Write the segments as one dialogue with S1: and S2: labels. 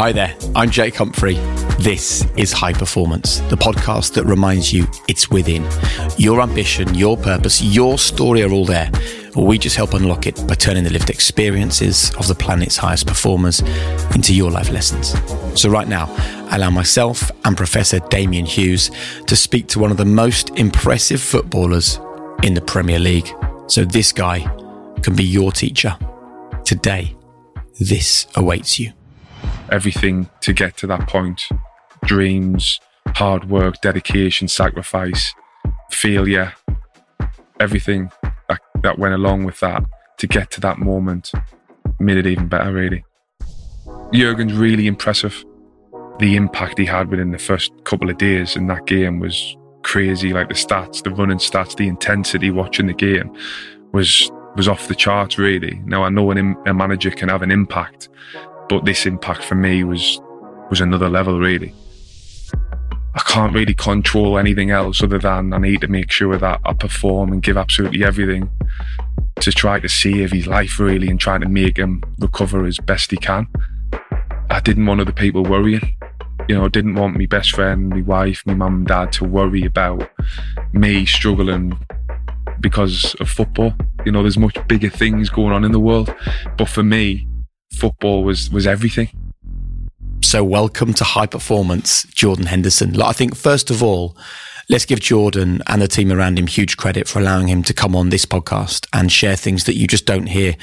S1: Hi there, I'm Jake Humphrey. This is High Performance, the podcast that reminds you it's within. Your ambition, your purpose, your story are all there. We just help unlock it by turning the lived experiences of the planet's highest performers into your life lessons. So, right now, allow myself and Professor Damian Hughes to speak to one of the most impressive footballers in the Premier League. So, this guy can be your teacher. Today, this awaits you
S2: everything to get to that point dreams, hard work, dedication, sacrifice, failure, everything that, that went along with that to get to that moment made it even better, really. Jurgen's really impressive. The impact he had within the first couple of days in that game was crazy. Like the stats, the running stats, the intensity watching the game was was off the charts, really. Now I know an, a manager can have an impact, but this impact for me was was another level really. I can't really control anything else other than I need to make sure that I perform and give absolutely everything to try to save his life really and try to make him recover as best he can. I didn't want other people worrying. You know, I didn't want my best friend, my wife, my mum and dad to worry about me struggling because of football. You know, there's much bigger things going on in the world. But for me, football was was everything.
S1: So welcome to High Performance, Jordan Henderson. I think first of all, let's give Jordan and the team around him huge credit for allowing him to come on this podcast and share things that you just don't hear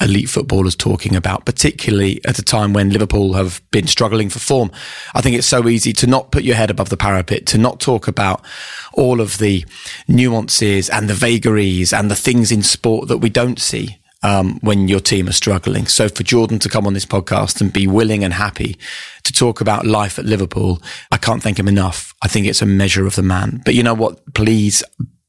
S1: elite footballers talking about, particularly at a time when Liverpool have been struggling for form. I think it's so easy to not put your head above the parapet, to not talk about all of the nuances and the vagaries and the things in sport that we don't see um, when your team are struggling. So for Jordan to come on this podcast and be willing and happy to talk about life at Liverpool, I can't thank him enough. I think it's a measure of the man. But you know what? Please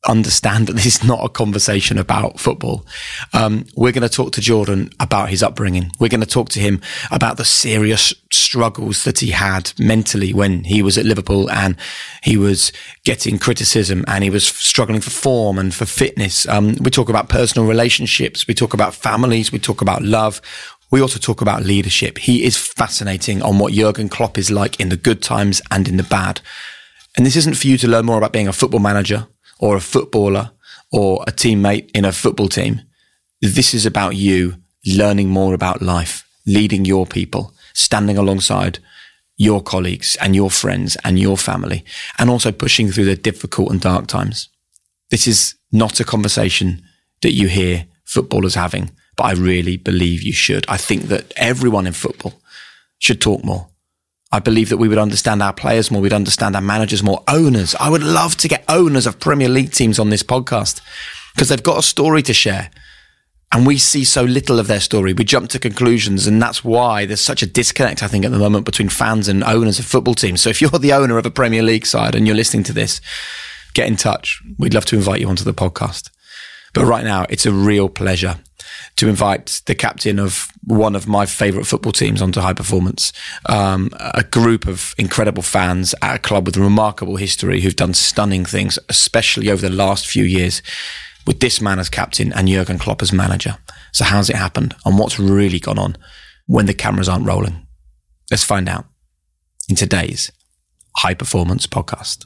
S1: understand that this is not a conversation about football. Um, we're going to talk to Jordan about his upbringing. We're going to talk to him about the serious struggles that he had mentally when he was at Liverpool and he was getting criticism and he was struggling for form and for fitness. Um, we talk about personal relationships. We talk about families. We talk about love. We also talk about leadership. He is fascinating on what Jurgen Klopp is like in the good times and in the bad. And this isn't for you to learn more about being a football manager or a footballer or a teammate in a football team. This is about you learning more about life, leading your people, standing alongside your colleagues and your friends and your family, and also pushing through the difficult and dark times. This is not a conversation that you hear footballers having, but I really believe you should. I think that everyone in football should talk more. I believe that we would understand our players more. We'd understand our managers more. Owners. I would love to get owners of Premier League teams on this podcast because they've got a story to share. And we see so little of their story. We jump to conclusions. And that's why there's such a disconnect, I think, at the moment between fans and owners of football teams. So if you're the owner of a Premier League side and you're listening to this, get in touch. We'd love to invite you onto the podcast. But right now, it's a real pleasure to invite the captain of one of my favorite football teams onto high performance. Um, a group of incredible fans at a club with a remarkable history who've done stunning things, especially over the last few years with this man as captain and Jurgen Klopp as manager. So how's it happened and what's really gone on when the cameras aren't rolling? Let's find out in today's high performance podcast.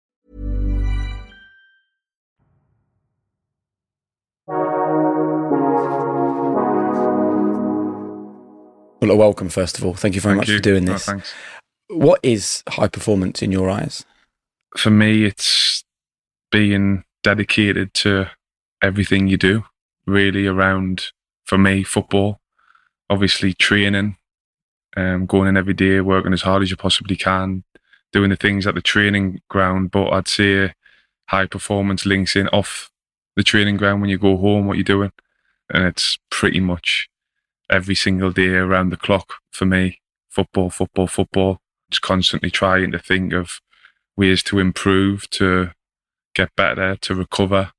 S1: Well, welcome, first of all. Thank you very
S2: Thank
S1: much
S2: you.
S1: for doing this. what is high performance in your eyes?
S2: For me, it's being dedicated to everything you do, really around, for me, football, obviously training, um, going in every day, working as hard as you possibly can, doing the things at the training ground. But I'd say high performance links in off the training ground when you go home, what you're doing. And it's pretty much every single day around the clock for me. Football, football, football. Just constantly trying to think of ways to improve, to get better, to recover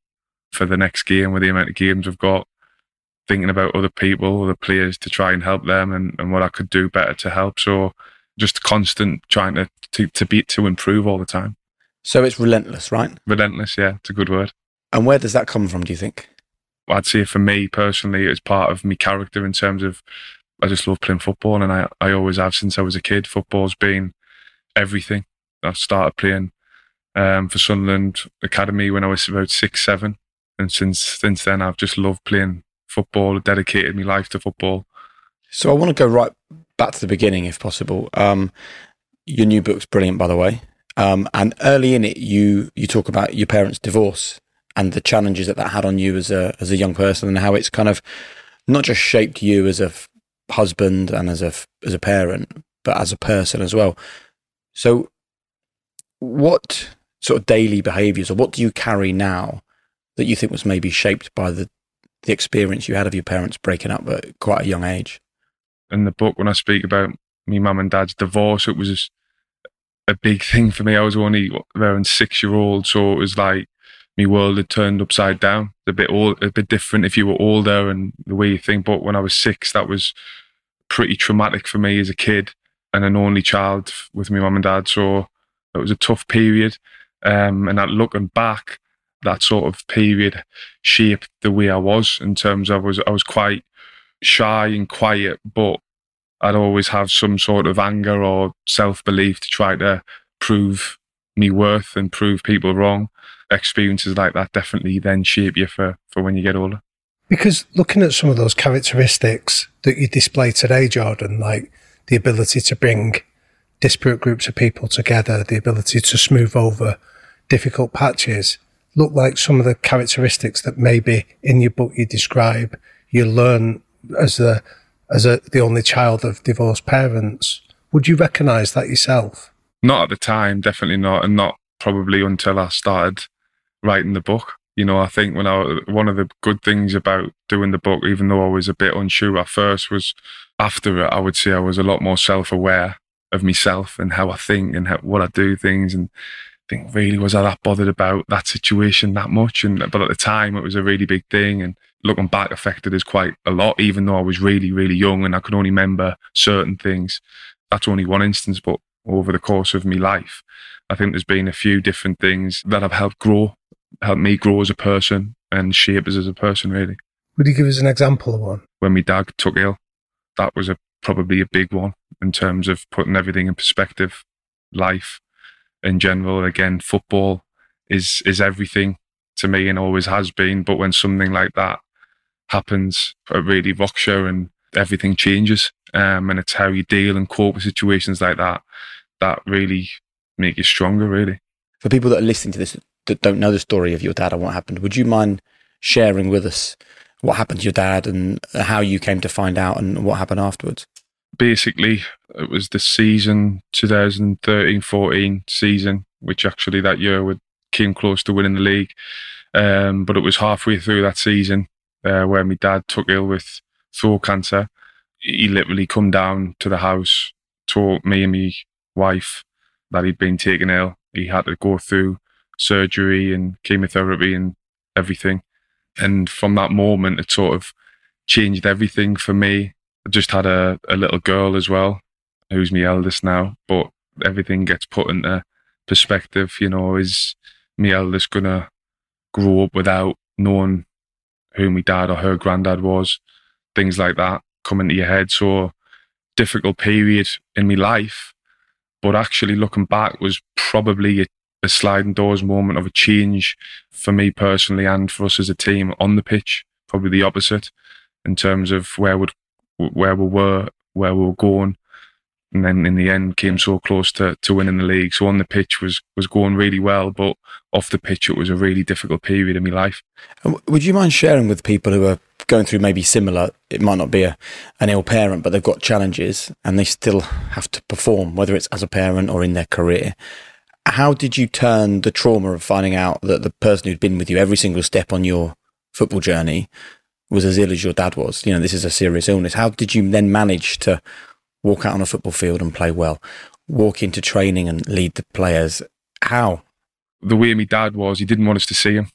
S2: for the next game with the amount of games I've got. Thinking about other people, other players to try and help them and, and what I could do better to help. So just constant trying to, to, to beat, to improve all the time.
S1: So it's relentless, right?
S2: Relentless, yeah, it's a good word.
S1: And where does that come from, do you think?
S2: I'd say for me personally, it's part of my character in terms of I just love playing football, and I, I always have since I was a kid. Football's been everything. I started playing um, for Sunderland Academy when I was about six, seven, and since since then I've just loved playing football. Dedicated my life to football.
S1: So I want to go right back to the beginning, if possible. Um, your new book's brilliant, by the way. Um, and early in it, you you talk about your parents' divorce and the challenges that that had on you as a as a young person, and how it's kind of not just shaped you as a f- husband and as a f- as a parent, but as a person as well. So, what sort of daily behaviours, or what do you carry now that you think was maybe shaped by the the experience you had of your parents breaking up at quite a young age?
S2: in the book when I speak about me mum and dad's divorce, it was a big thing for me. I was only around six year old, so it was like my world had turned upside down. A bit all a bit different if you were older and the way you think. But when I was six, that was pretty traumatic for me as a kid and an only child with my mum and dad. So it was a tough period. Um, and that looking back, that sort of period shaped the way I was in terms of I was I was quite shy and quiet, but I'd always have some sort of anger or self belief to try to prove me worth and prove people wrong. Experiences like that definitely then shape you for, for when you get older.
S3: Because looking at some of those characteristics that you display today, Jordan, like the ability to bring disparate groups of people together, the ability to smooth over difficult patches, look like some of the characteristics that maybe in your book you describe you learn as the as a, the only child of divorced parents. Would you recognise that yourself?
S2: Not at the time, definitely not, and not probably until I started writing the book. You know, I think when I one of the good things about doing the book, even though I was a bit unsure at first, was after it, I would say I was a lot more self aware of myself and how I think and how, what I do things. And think really was I that bothered about that situation that much? And but at the time it was a really big thing. And looking back affected us quite a lot even though I was really really young and I could only remember certain things. That's only one instance but over the course of my life I think there's been a few different things that have helped grow helped me grow as a person and shape us as a person really.
S3: Would you give us an example of one?
S2: when my dad took ill that was a probably a big one in terms of putting everything in perspective. Life in general again football is is everything to me and always has been. But when something like that happens it really rocks you and everything changes um, and it's how you deal and cope with situations like that that really make you stronger really.
S1: For people that are listening to this that don't know the story of your dad and what happened, would you mind sharing with us what happened to your dad and how you came to find out and what happened afterwards?
S2: basically it was the season 2013-14 season which actually that year we came close to winning the league. Um, but it was halfway through that season uh, where my dad took ill with throat cancer. He literally come down to the house told me and my wife that he'd been taken ill. He had to go through surgery and chemotherapy and everything. And from that moment, it sort of changed everything for me. I just had a, a little girl as well, who's my eldest now, but everything gets put into perspective. You know, is my eldest gonna grow up without knowing who my dad or her granddad was? Things like that come into your head. So difficult period in my life, but actually looking back was probably a, a sliding doors moment of a change for me personally and for us as a team on the pitch. Probably the opposite in terms of where would where we were, where we were going, and then in the end came so close to, to winning the league. So on the pitch was was going really well, but off the pitch it was a really difficult period in my life.
S1: Would you mind sharing with people who are going through maybe similar? It might not be a, an ill parent, but they've got challenges and they still have to perform, whether it's as a parent or in their career. How did you turn the trauma of finding out that the person who'd been with you every single step on your football journey was as ill as your dad was? You know, this is a serious illness. How did you then manage to walk out on a football field and play well, walk into training and lead the players? How?
S2: The way my dad was, he didn't want us to see him.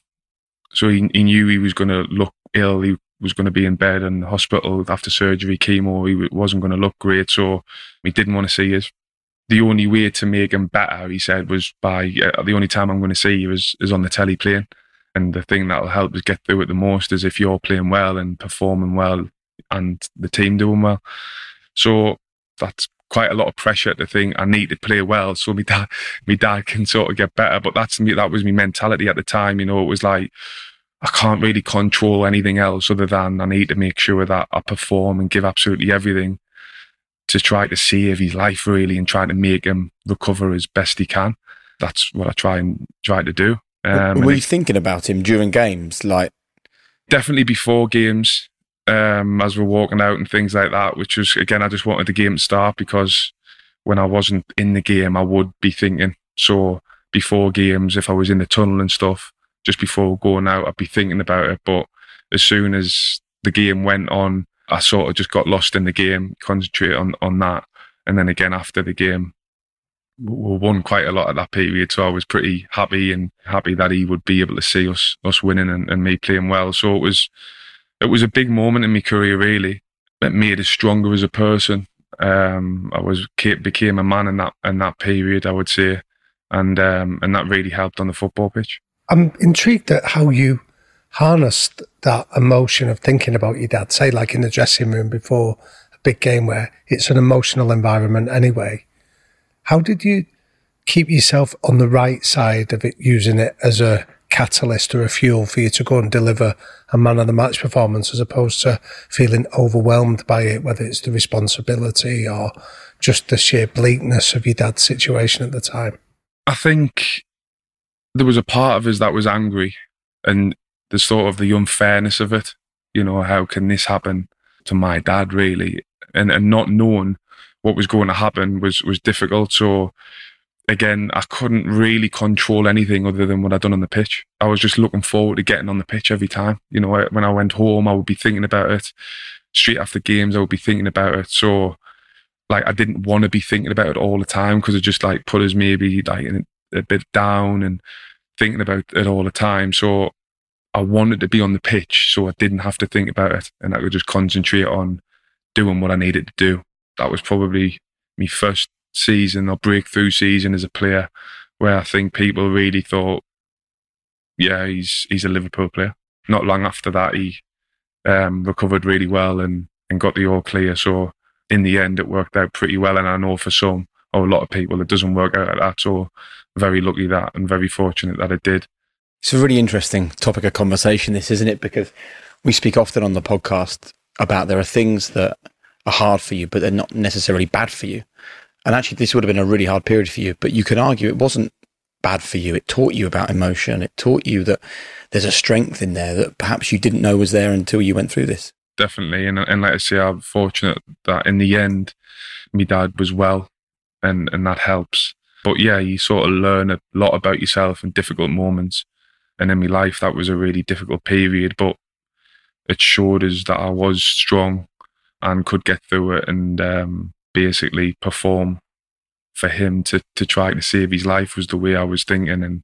S2: So he, he knew he was going to look ill. He was going to be in bed in the hospital after surgery, chemo. He wasn't going to look great. So he didn't want to see us the only way to make him better, he said, was by uh, the only time I'm going to see you is, is on the telly playing. And the thing that'll help us get through it the most is if you're playing well and performing well and the team doing well. So that's quite a lot of pressure to think I need to play well so my dad, my dad can sort of get better. But that's me, that was my mentality at the time. You know, it was like, I can't really control anything else other than I need to make sure that I perform and give absolutely everything to try to save his life really and trying to make him recover as best he can. That's what I try and try to do.
S1: Um, were you thinking about him during games? Like
S2: definitely before games, um, as we're walking out and things like that. Which was again, I just wanted the game to start because when I wasn't in the game, I would be thinking. So before games, if I was in the tunnel and stuff, just before going out, I'd be thinking about it. But as soon as the game went on, I sort of just got lost in the game, concentrate on on that, and then again after the game, we won quite a lot at that period. So I was pretty happy and happy that he would be able to see us us winning and, and me playing well. So it was it was a big moment in my career. Really, it made us stronger as a person. Um, I was became a man in that in that period. I would say, and um, and that really helped on the football pitch.
S3: I'm intrigued at how you harnessed that emotion of thinking about your dad, say like in the dressing room before a big game where it's an emotional environment anyway. How did you keep yourself on the right side of it, using it as a catalyst or a fuel for you to go and deliver a man of the match performance as opposed to feeling overwhelmed by it, whether it's the responsibility or just the sheer bleakness of your dad's situation at the time?
S2: I think there was a part of us that was angry and the sort of the unfairness of it. You know, how can this happen to my dad really? And and not knowing what was going to happen was was difficult. So again, I couldn't really control anything other than what I'd done on the pitch. I was just looking forward to getting on the pitch every time. You know, when I went home, I would be thinking about it. Straight after games, I would be thinking about it. So, like, I didn't want to be thinking about it all the time because it just like put us maybe like a bit down and thinking about it all the time. So I wanted to be on the pitch so I didn't have to think about it and I could just concentrate on doing what I needed to do. That was probably my first season or breakthrough season as a player where I think people really thought, yeah, he's he's a Liverpool player. Not long after that, he um, recovered really well and, and got the all clear. So in the end, it worked out pretty well. And I know for some, or a lot of people, it doesn't work out like that. So very lucky that and very fortunate that it did.
S1: It's a really interesting topic of conversation, this, isn't it? Because we speak often on the podcast about there are things that are hard for you, but they're not necessarily bad for you. And actually, this would have been a really hard period for you, but you can argue it wasn't bad for you. It taught you about emotion. It taught you that there's a strength in there that perhaps you didn't know was there until you went through this.
S2: Definitely. And, and like I say, I'm fortunate that in the end, my dad was well and, and that helps. But yeah, you sort of learn a lot about yourself in difficult moments and in my life that was a really difficult period but it showed us that I was strong and could get through it and um, basically perform for him to to try to save his life was the way I was thinking and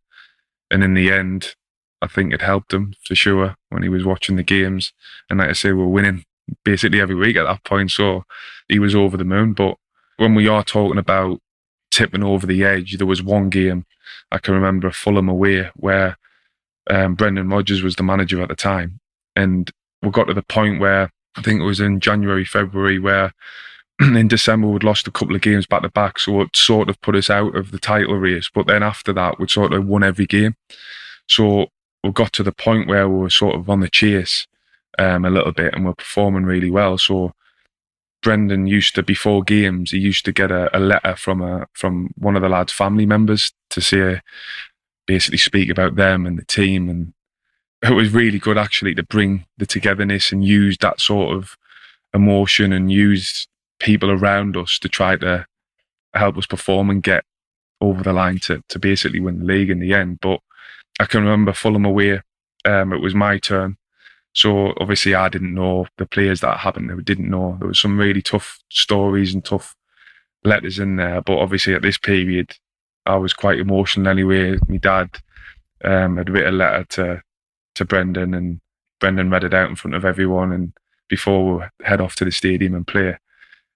S2: and in the end, I think it helped him for sure when he was watching the games. And like I say, we're winning basically every week at that point. So he was over the moon. But when we are talking about tipping over the edge, there was one game I can remember Fulham away where um, Brendan Rodgers was the manager at the time. And we got to the point where I think it was in January, February, where in December we'd lost a couple of games back to back. So it sort of put us out of the title race. But then after that, we'd sort of won every game. So we got to the point where we were sort of on the chase um, a little bit and we're performing really well. So Brendan used to before games, he used to get a, a letter from a from one of the lads' family members to say basically speak about them and the team and it was really good actually to bring the togetherness and use that sort of emotion and use people around us to try to help us perform and get over the line to, to basically win the league in the end. But I can remember Fulham away. Um, it was my turn. So obviously I didn't know the players that happened. They didn't know there was some really tough stories and tough letters in there. But obviously at this period, I was quite emotional anyway. My dad um, had written a letter to to Brendan, and Brendan read it out in front of everyone. And before we head off to the stadium and play,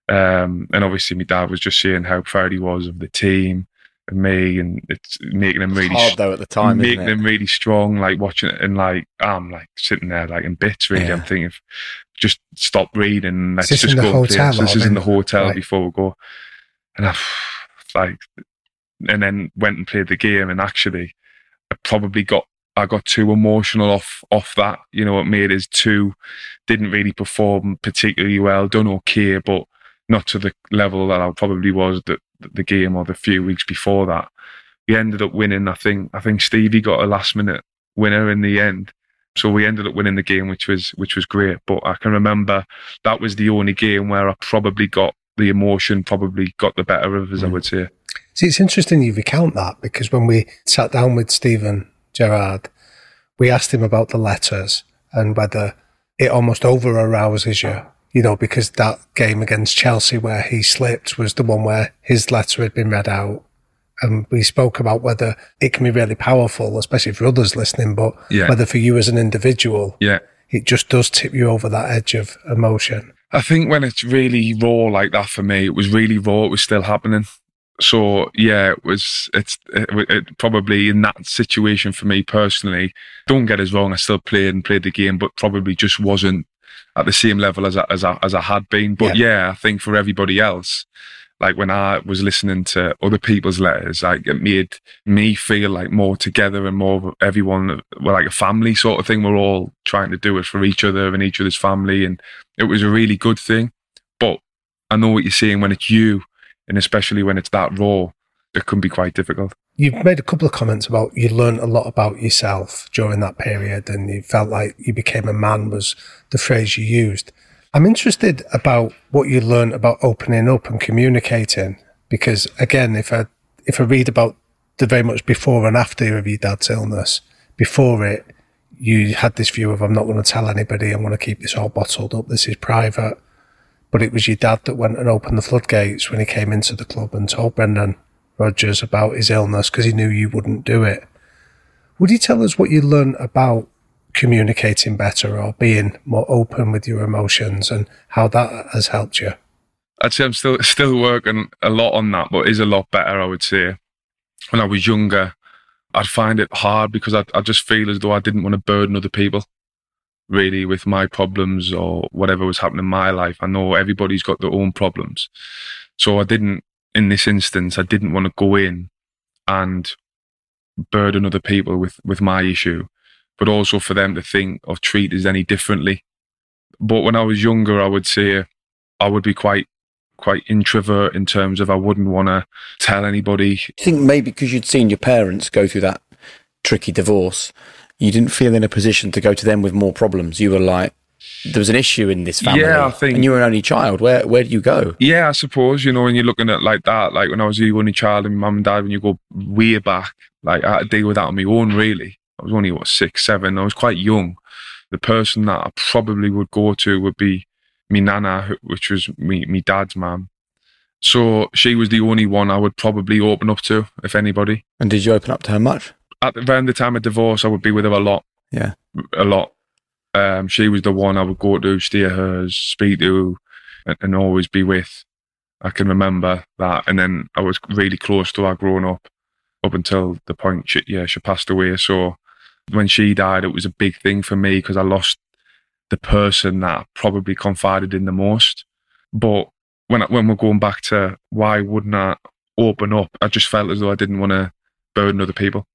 S2: um, and obviously my dad was just saying how proud he was of the team and me, and it's making them really
S1: hard though at the time,
S2: making them really strong. Like watching it, and like I'm like sitting there like in bits. Really,
S1: Yeah.
S2: I'm thinking, just stop reading. Let's
S3: this
S2: just go
S3: hotel
S2: this is in the hotel
S3: right.
S2: before we go, and I like, and then went and played the game, and actually, I probably got. I got too emotional off off that. You know, it made us too didn't really perform particularly well. Done okay, but not to the level that I probably was the the game or the few weeks before that. We ended up winning. I think I think Stevie got a last minute winner in the end. So we ended up winning the game, which was which was great. But I can remember that was the only game where I probably got the emotion, probably got the better of us. I mm. would say.
S3: See, it's interesting you recount that because when we sat down with Steven Gerrard, we asked him about the letters and whether it almost over arouses you, you know, because that game against Chelsea where he slipped was the one where his letter had been read out. And we spoke about whether it can be really powerful, especially for others listening, but
S2: Yeah.
S3: whether for you as an individual,
S2: Yeah.
S3: it just does tip you over that edge of emotion.
S2: I think when it's really raw like that for me, it was really raw. It was still happening. So yeah, it was. It's it, it, probably in that situation for me personally. Don't get us wrong. I still played and played the game, but probably just wasn't at the same level as I, as I, as I had been. But yeah. I think for everybody else, like when I was listening to other people's letters, like it made me feel like more together and more everyone, were like a family sort of thing. We're all trying to do it for each other and each other's family, and it was a really good thing. But I know what you're saying when it's you, and especially when it's that raw, it can be quite difficult.
S3: You've made a couple of comments about you learned a lot about yourself during that period and you felt like you became a man was the phrase you used. I'm interested about what you learned about opening up and communicating because again, if I if I read about the very much before and after of your dad's illness, before it, you had this view of I'm not going to tell anybody, I'm going to keep this all bottled up, this is private. But it was your dad that went and opened the floodgates when he came into the club and told Brendan Rodgers about his illness because he knew you wouldn't do it. Would you tell us what you learned about communicating better or being more open with your emotions and how that has helped you?
S2: I'd say I'm still still working a lot on that, but it is a lot better. I would say. When I was younger, I'd find it hard because I I just feel as though I didn't want to burden other people, really, with my problems or whatever was happening in my life. I know everybody's got their own problems, so I didn't. In this instance, I didn't want to go in and burden other people with with my issue, but also for them to think or treat us any differently. But when I was younger, I would say I would be quite quite introvert in terms of I wouldn't want to tell anybody.
S1: You think maybe because you'd seen your parents go through that tricky divorce, you didn't feel in a position to go to them with more problems? You were like, there was an issue in this family.
S2: Yeah, I think-
S1: And you were an only child. Where where do you go?
S2: Yeah, I suppose you know when you're looking at like that, like when I was a only child and mum and dad, when you go way back, like I had to deal with that on my own. Really, I was only what six, seven. I was quite young. The person that I probably would go to would be me nana, which was me me dad's mum. So she was the only one I would probably open up to, if anybody.
S1: And did you open up to her much?
S2: At around the time of divorce, I would be with her a lot.
S1: Yeah.
S2: a lot. Um, she was the one I would go to, steer her, speak to, and, and always be with. I can remember that, and then I was really close to her growing up, up until the point she, yeah she passed away. So when she died, it was a big thing for me because I lost the person that I probably confided in the most. But when I, when we're going back to why wouldn't I open up, I just felt as though I didn't want to burden other people.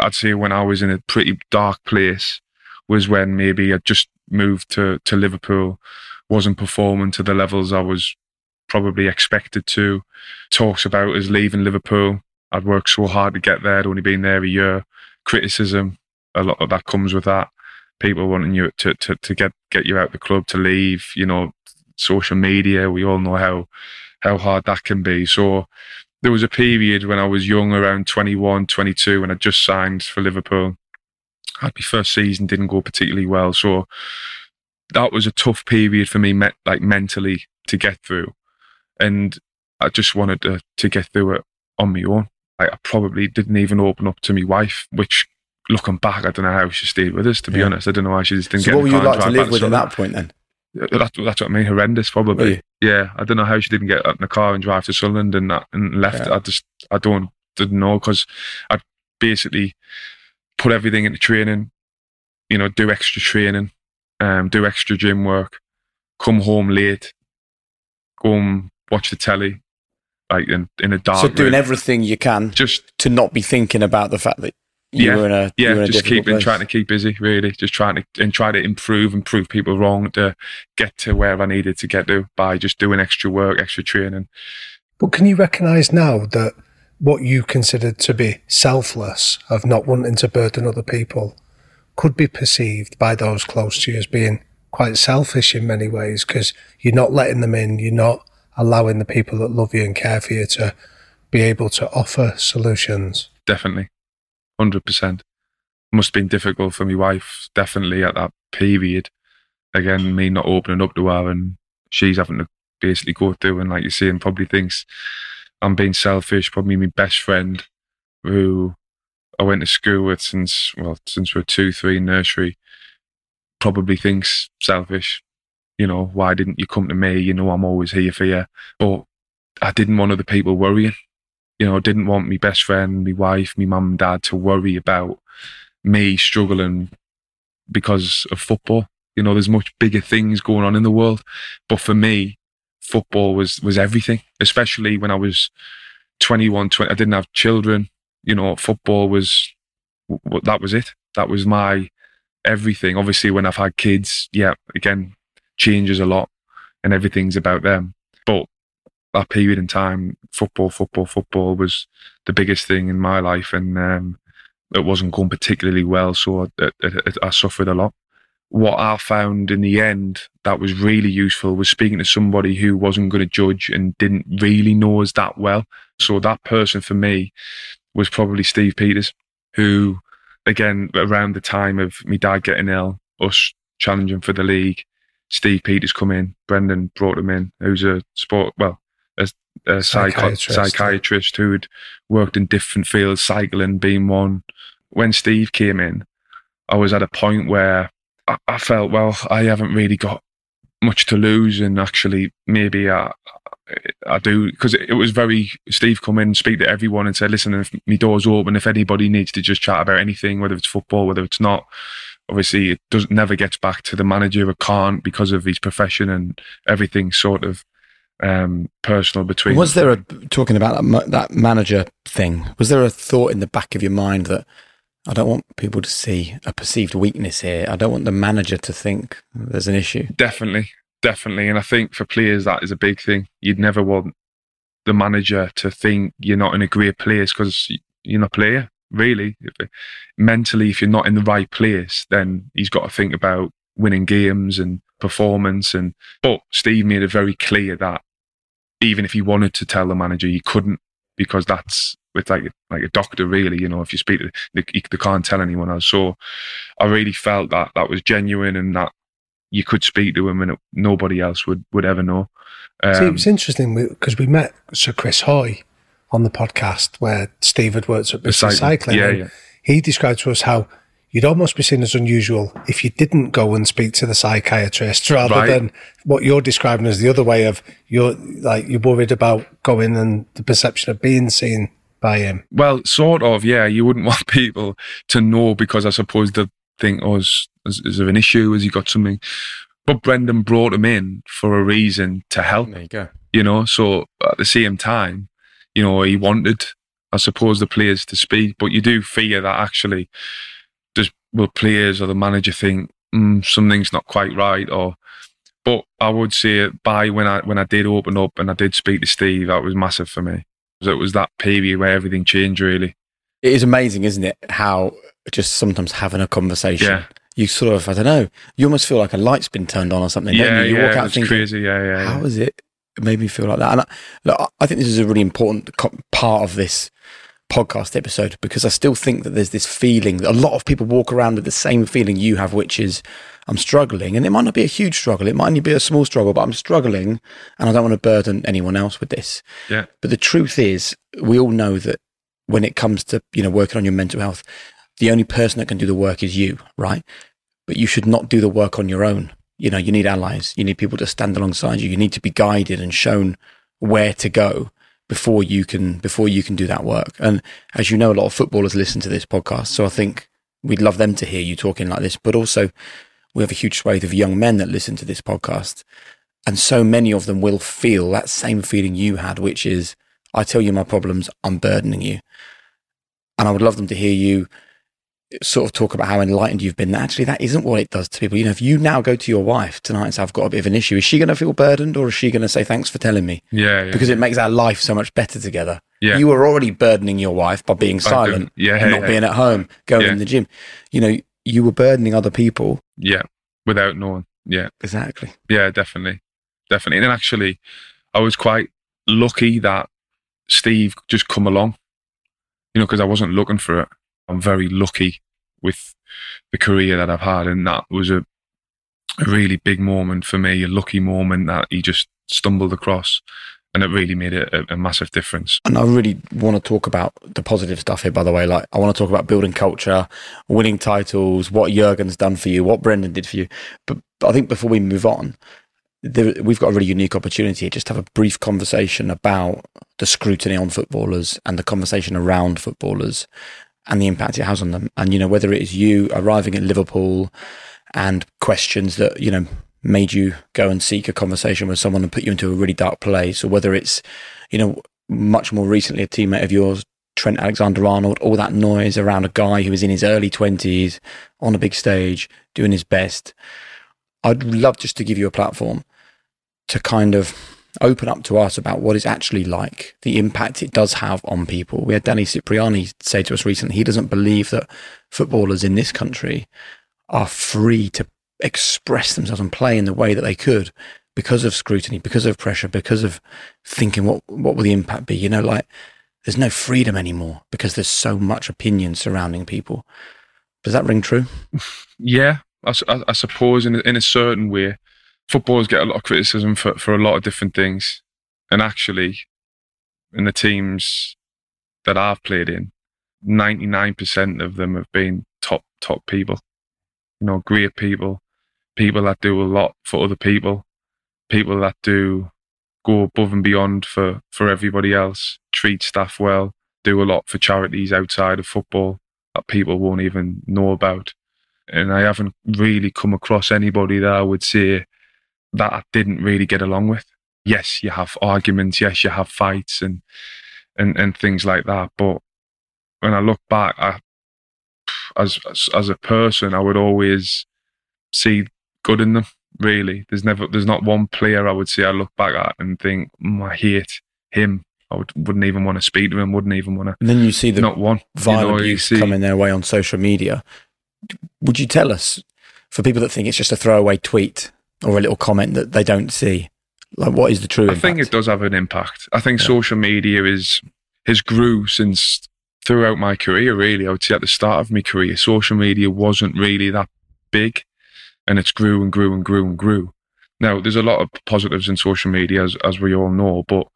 S2: I'd say when I was in a pretty dark place was when maybe I just moved to to Liverpool, wasn't performing to the levels I was probably expected to. Talks about us leaving Liverpool. I'd worked so hard to get there. I'd only been there a year. Criticism, a lot of that comes with that. People wanting you to, to, to get, get you out the club to leave, you know, social media. We all know how, how hard that can be. So there was a period when I was young, around 21, 22, when I just signed for Liverpool. I had my first season didn't go particularly well. So that was a tough period for me, met, like mentally to get through. And I just wanted to, to get through it on my own. I probably didn't even open up to my wife, which looking back, I don't know how she stayed with us, to be
S1: Yeah.
S2: honest. I don't know why she just didn't
S1: So
S2: get
S1: what would you like to live with at that point then?
S2: That's, that's what I mean, horrendous probably.
S1: Really?
S2: Yeah, I don't know how she didn't get in the car and drive to Sunderland and, that, and left.
S1: Yeah.
S2: I just, I don't, didn't know because I'd basically put everything into training, you know, do extra training, um, do extra gym work, come home late, go and watch the telly, like in, in a dark
S1: So doing
S2: room.
S1: everything you can
S2: just
S1: to not be thinking about the fact that
S2: Yeah,
S1: were in a you
S2: yeah,
S1: were in a
S2: just keeping
S1: place.
S2: trying to keep busy, really, just trying to and try to improve and prove people wrong to get to where I needed to get to by just doing extra work, extra training.
S3: But can you recognise now that what you considered to be selfless of not wanting to burden other people could be perceived by those close to you as being quite selfish in many ways because you're not letting them in, you're not allowing the people that love you and care for you to be able to offer solutions.
S2: Definitely, hundred percent. Must have been difficult for my wife, definitely at that period. Again, me not opening up to her, and she's having to basically go through and, like you're saying, probably thinks I'm being selfish. Probably my best friend, who I went to school with since well, since we we're two, three nursery, probably thinks selfish. You know, why didn't you come to me? You know, I'm always here for you. But I didn't want other people worrying you know, didn't want my best friend, my wife, my mum and dad to worry about me struggling because of football. You know, there's much bigger things going on in the world. But for me, football was, was everything, especially when I was 21, 20. I didn't have children. You know, football was, that was it. That was my everything. Obviously, when I've had kids, yeah, again, changes a lot and everything's about them. But that period in time, football, football, football was the biggest thing in my life, and um, it wasn't going particularly well, so I, I, I suffered a lot. What I found in the end that was really useful was speaking to somebody who wasn't going to judge and didn't really know us that well. So that person for me was probably Steve Peters, who, again, around the time of me dad getting ill, us challenging for the league, Steve Peters come in. Brendan brought him in, who's a sport, well, a,
S3: Psychiatrist.
S2: psychiatrist who'd worked in different fields, cycling being one. When Steve came in, I was at a point where I, I felt, well, I haven't really got much to lose, and actually, maybe I, I do because it, it was very Steve come in, speak to everyone, and say, listen, if my door's open, if anybody needs to just chat about anything, whether it's football, whether it's not, obviously it doesn't never gets back to the manager or can't because of his profession and everything sort of um personal between
S1: Was there a talking about that, that manager thing? Was there a thought in the back of your mind that I don't want people to see a perceived weakness here. I don't want the manager to think there's an issue.
S2: definitely definitely and i think for players that is a big thing you'd never want the manager to think you're not in a great place because you're not a player really If- mentally if you're not in the right place then he's got to think about winning games and performance and but steve made it very clear that even if he wanted to tell the manager he couldn't because that's it's like like a doctor really you know if you speak to they, they can't tell anyone else so i really felt that that was genuine and that you could speak to him and it, nobody else would would ever know um,
S3: See, it was interesting because we met Sir Chris Hoy on the podcast where Steve had worked at British
S2: cycling,
S3: Cycling.
S2: yeah, yeah.
S3: he described to us how you'd almost be seen as unusual if you didn't go and speak to the psychiatrist rather
S2: Right.
S3: than what you're describing as the other way of you're like you're worried about going and the perception of being seen by him.
S2: Well, sort of, yeah. You wouldn't want people to know because I suppose they'd think, oh, is, is, is there an issue? Has he got something? But Brendan brought him in for a reason to help,
S1: There you go.
S2: you know. So at the same time, you know, he wanted, I suppose, the players to speak. But you do fear that actually, does will players or the manager think mm, something's not quite right? Or, but I would say by when I when I did open up and I did speak to Steve, that was massive for me. So It was that period where everything changed really.
S1: It is amazing, isn't it? How just sometimes having a conversation,
S2: Yeah.
S1: you sort of, I don't know, you almost feel like a light's been turned on or something. don't
S2: Yeah,
S1: you? you
S2: yeah,
S1: walk out
S2: it's
S1: thinking,
S2: crazy. Yeah, yeah,
S1: how
S2: yeah.
S1: is it? It made me feel like that. And I, look, I think this is a really important part of this podcast episode because I still think that there's this feeling that a lot of people walk around with the same feeling you have, which is I'm struggling. And it might not be a huge struggle, it might only be a small struggle, but I'm struggling and I don't want to burden anyone else with this.
S2: Yeah.
S1: But the truth is, we all know that when it comes to, you know, working on your mental health, the only person that can do the work is you, right? But you should not do the work on your own. You know, you need allies. You need people to stand alongside you. You need to be guided and shown where to go before you can before you can do that work. And as you know, a lot of footballers listen to this podcast, so I think we'd love them to hear you talking like this. But also, we have a huge swathe of young men that listen to this podcast, and so many of them will feel that same feeling you had, which is, I tell you my problems, I'm burdening you, and I would love them to hear you sort of talk about how enlightened you've been. That actually, that isn't what it does to people. You know, if you now go to your wife tonight and say, I've got a bit of an issue, is she going to feel burdened or is she going to say, thanks for telling me?
S2: Yeah, yeah.
S1: Because it makes our life so much better together.
S2: Yeah.
S1: You were already burdening your wife by being
S2: By
S1: silent
S2: doing- yeah,
S1: and not being at home, going in the gym. You know, you were burdening other people.
S2: yeah, without knowing. Yeah,
S1: Exactly.
S2: yeah, definitely, definitely. And actually, I was quite lucky that Steve just come along. You know, because I wasn't looking for it. I'm very lucky with the career that I've had, and that was a, a really big moment for me. A lucky moment that he just stumbled across, and it really made a, a, massive difference.
S1: And I really want to talk about the positive stuff here, by the way. Like, I want to talk about building culture, winning titles, what Jurgen's done for you, what Brendan did for you. But, but I think before we move on, there, we've got a really unique opportunity here just to have a brief conversation about the scrutiny on footballers and the conversation around footballers and the impact it has on them. And, you know, whether it is you arriving at Liverpool and questions that, you know, made you go and seek a conversation with someone and put you into a really dark place, or whether it's, you know, much more recently a teammate of yours, Trent Alexander Arnold, all that noise around a guy who is in his early 20s on a big stage doing his best. I'd love just to give you a platform to kind of open up to us about what it's actually like, the impact it does have on people. We had Danny Cipriani say to us recently, he doesn't believe that footballers in this country are free to express themselves and play in the way that they could because of scrutiny, because of pressure, because of thinking what what will the impact be? You know, like there's no freedom anymore because there's so much opinion surrounding people. Does that ring true?
S2: Yeah, I suppose in in a certain way, footballers get a lot of criticism for, for a lot of different things. And actually, in the teams that I've played in, 99% of them have been top, top people. You know, great people, people that do a lot for other people, people that do go above and beyond for, for everybody else, treat staff well, do a lot for charities outside of football that people won't even know about and I haven't really come across anybody that I would say that I didn't really get along with. Yes, you have arguments. Yes, you have fights and and and things like that. But when I look back, I, as as, as a person, I would always see good in them. Really, there's never there's not one player I would say I look back at and think mm, I hate him. I would, wouldn't even want to speak to him. Wouldn't even want to.
S1: And then you see the
S2: Not one.
S1: violent
S2: you know,
S1: abuse
S2: see-
S1: coming their way on social media. Would you tell us, for people that think it's just a throwaway tweet or a little comment that they don't see, like what is the true
S2: I
S1: impact?
S2: think it does have an impact. I think
S1: Yeah.
S2: social media is has grew since throughout my career. Really, I would say at the start of my career, social media wasn't really that big, and it's grew and grew and grew and grew. Now, there's a lot of positives in social media, as as we all know, but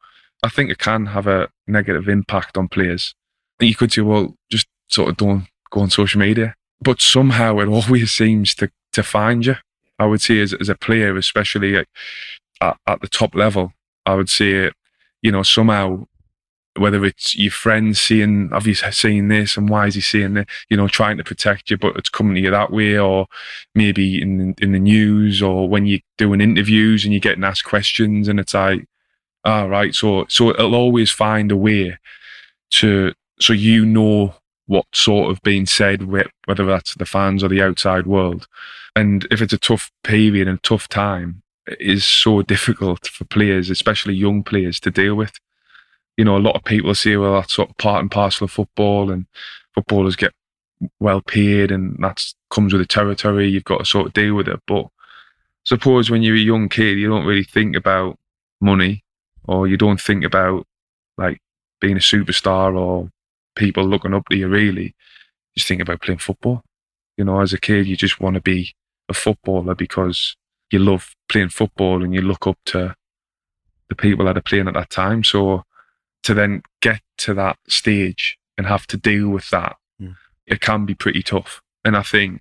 S2: I think it can have a negative impact on players. You could say, well, just sort of don't go on social media. But somehow it always seems to, to find you. I would say as, as a player, especially at, at, at the top level, I would say, you know, somehow whether it's your friends seeing, have you seen this and why is he seeing this, you know, trying to protect you, but it's coming to you that way, or maybe in, in the news or when you're doing interviews and you're getting asked questions and it's like, all ah, right. So, so it'll always find a way to, so you know what sort of being said, whether that's the fans or the outside world. And if it's a tough period and tough time, it is so difficult for players, especially young players, to deal with you know, a lot of people say, well, that's sort of part and parcel of football, and footballers get well paid, and that comes with the territory. You've got to sort of deal with it. But suppose when you're a young kid, you don't really think about money, or you don't think about like being a superstar or people looking up to you. Really, just think about playing football. You know, as a kid, you just want to be a footballer because you love playing football and you look up to the people that are playing at that time. So to then get to that stage and have to deal with that, mm. it can be pretty tough. And I think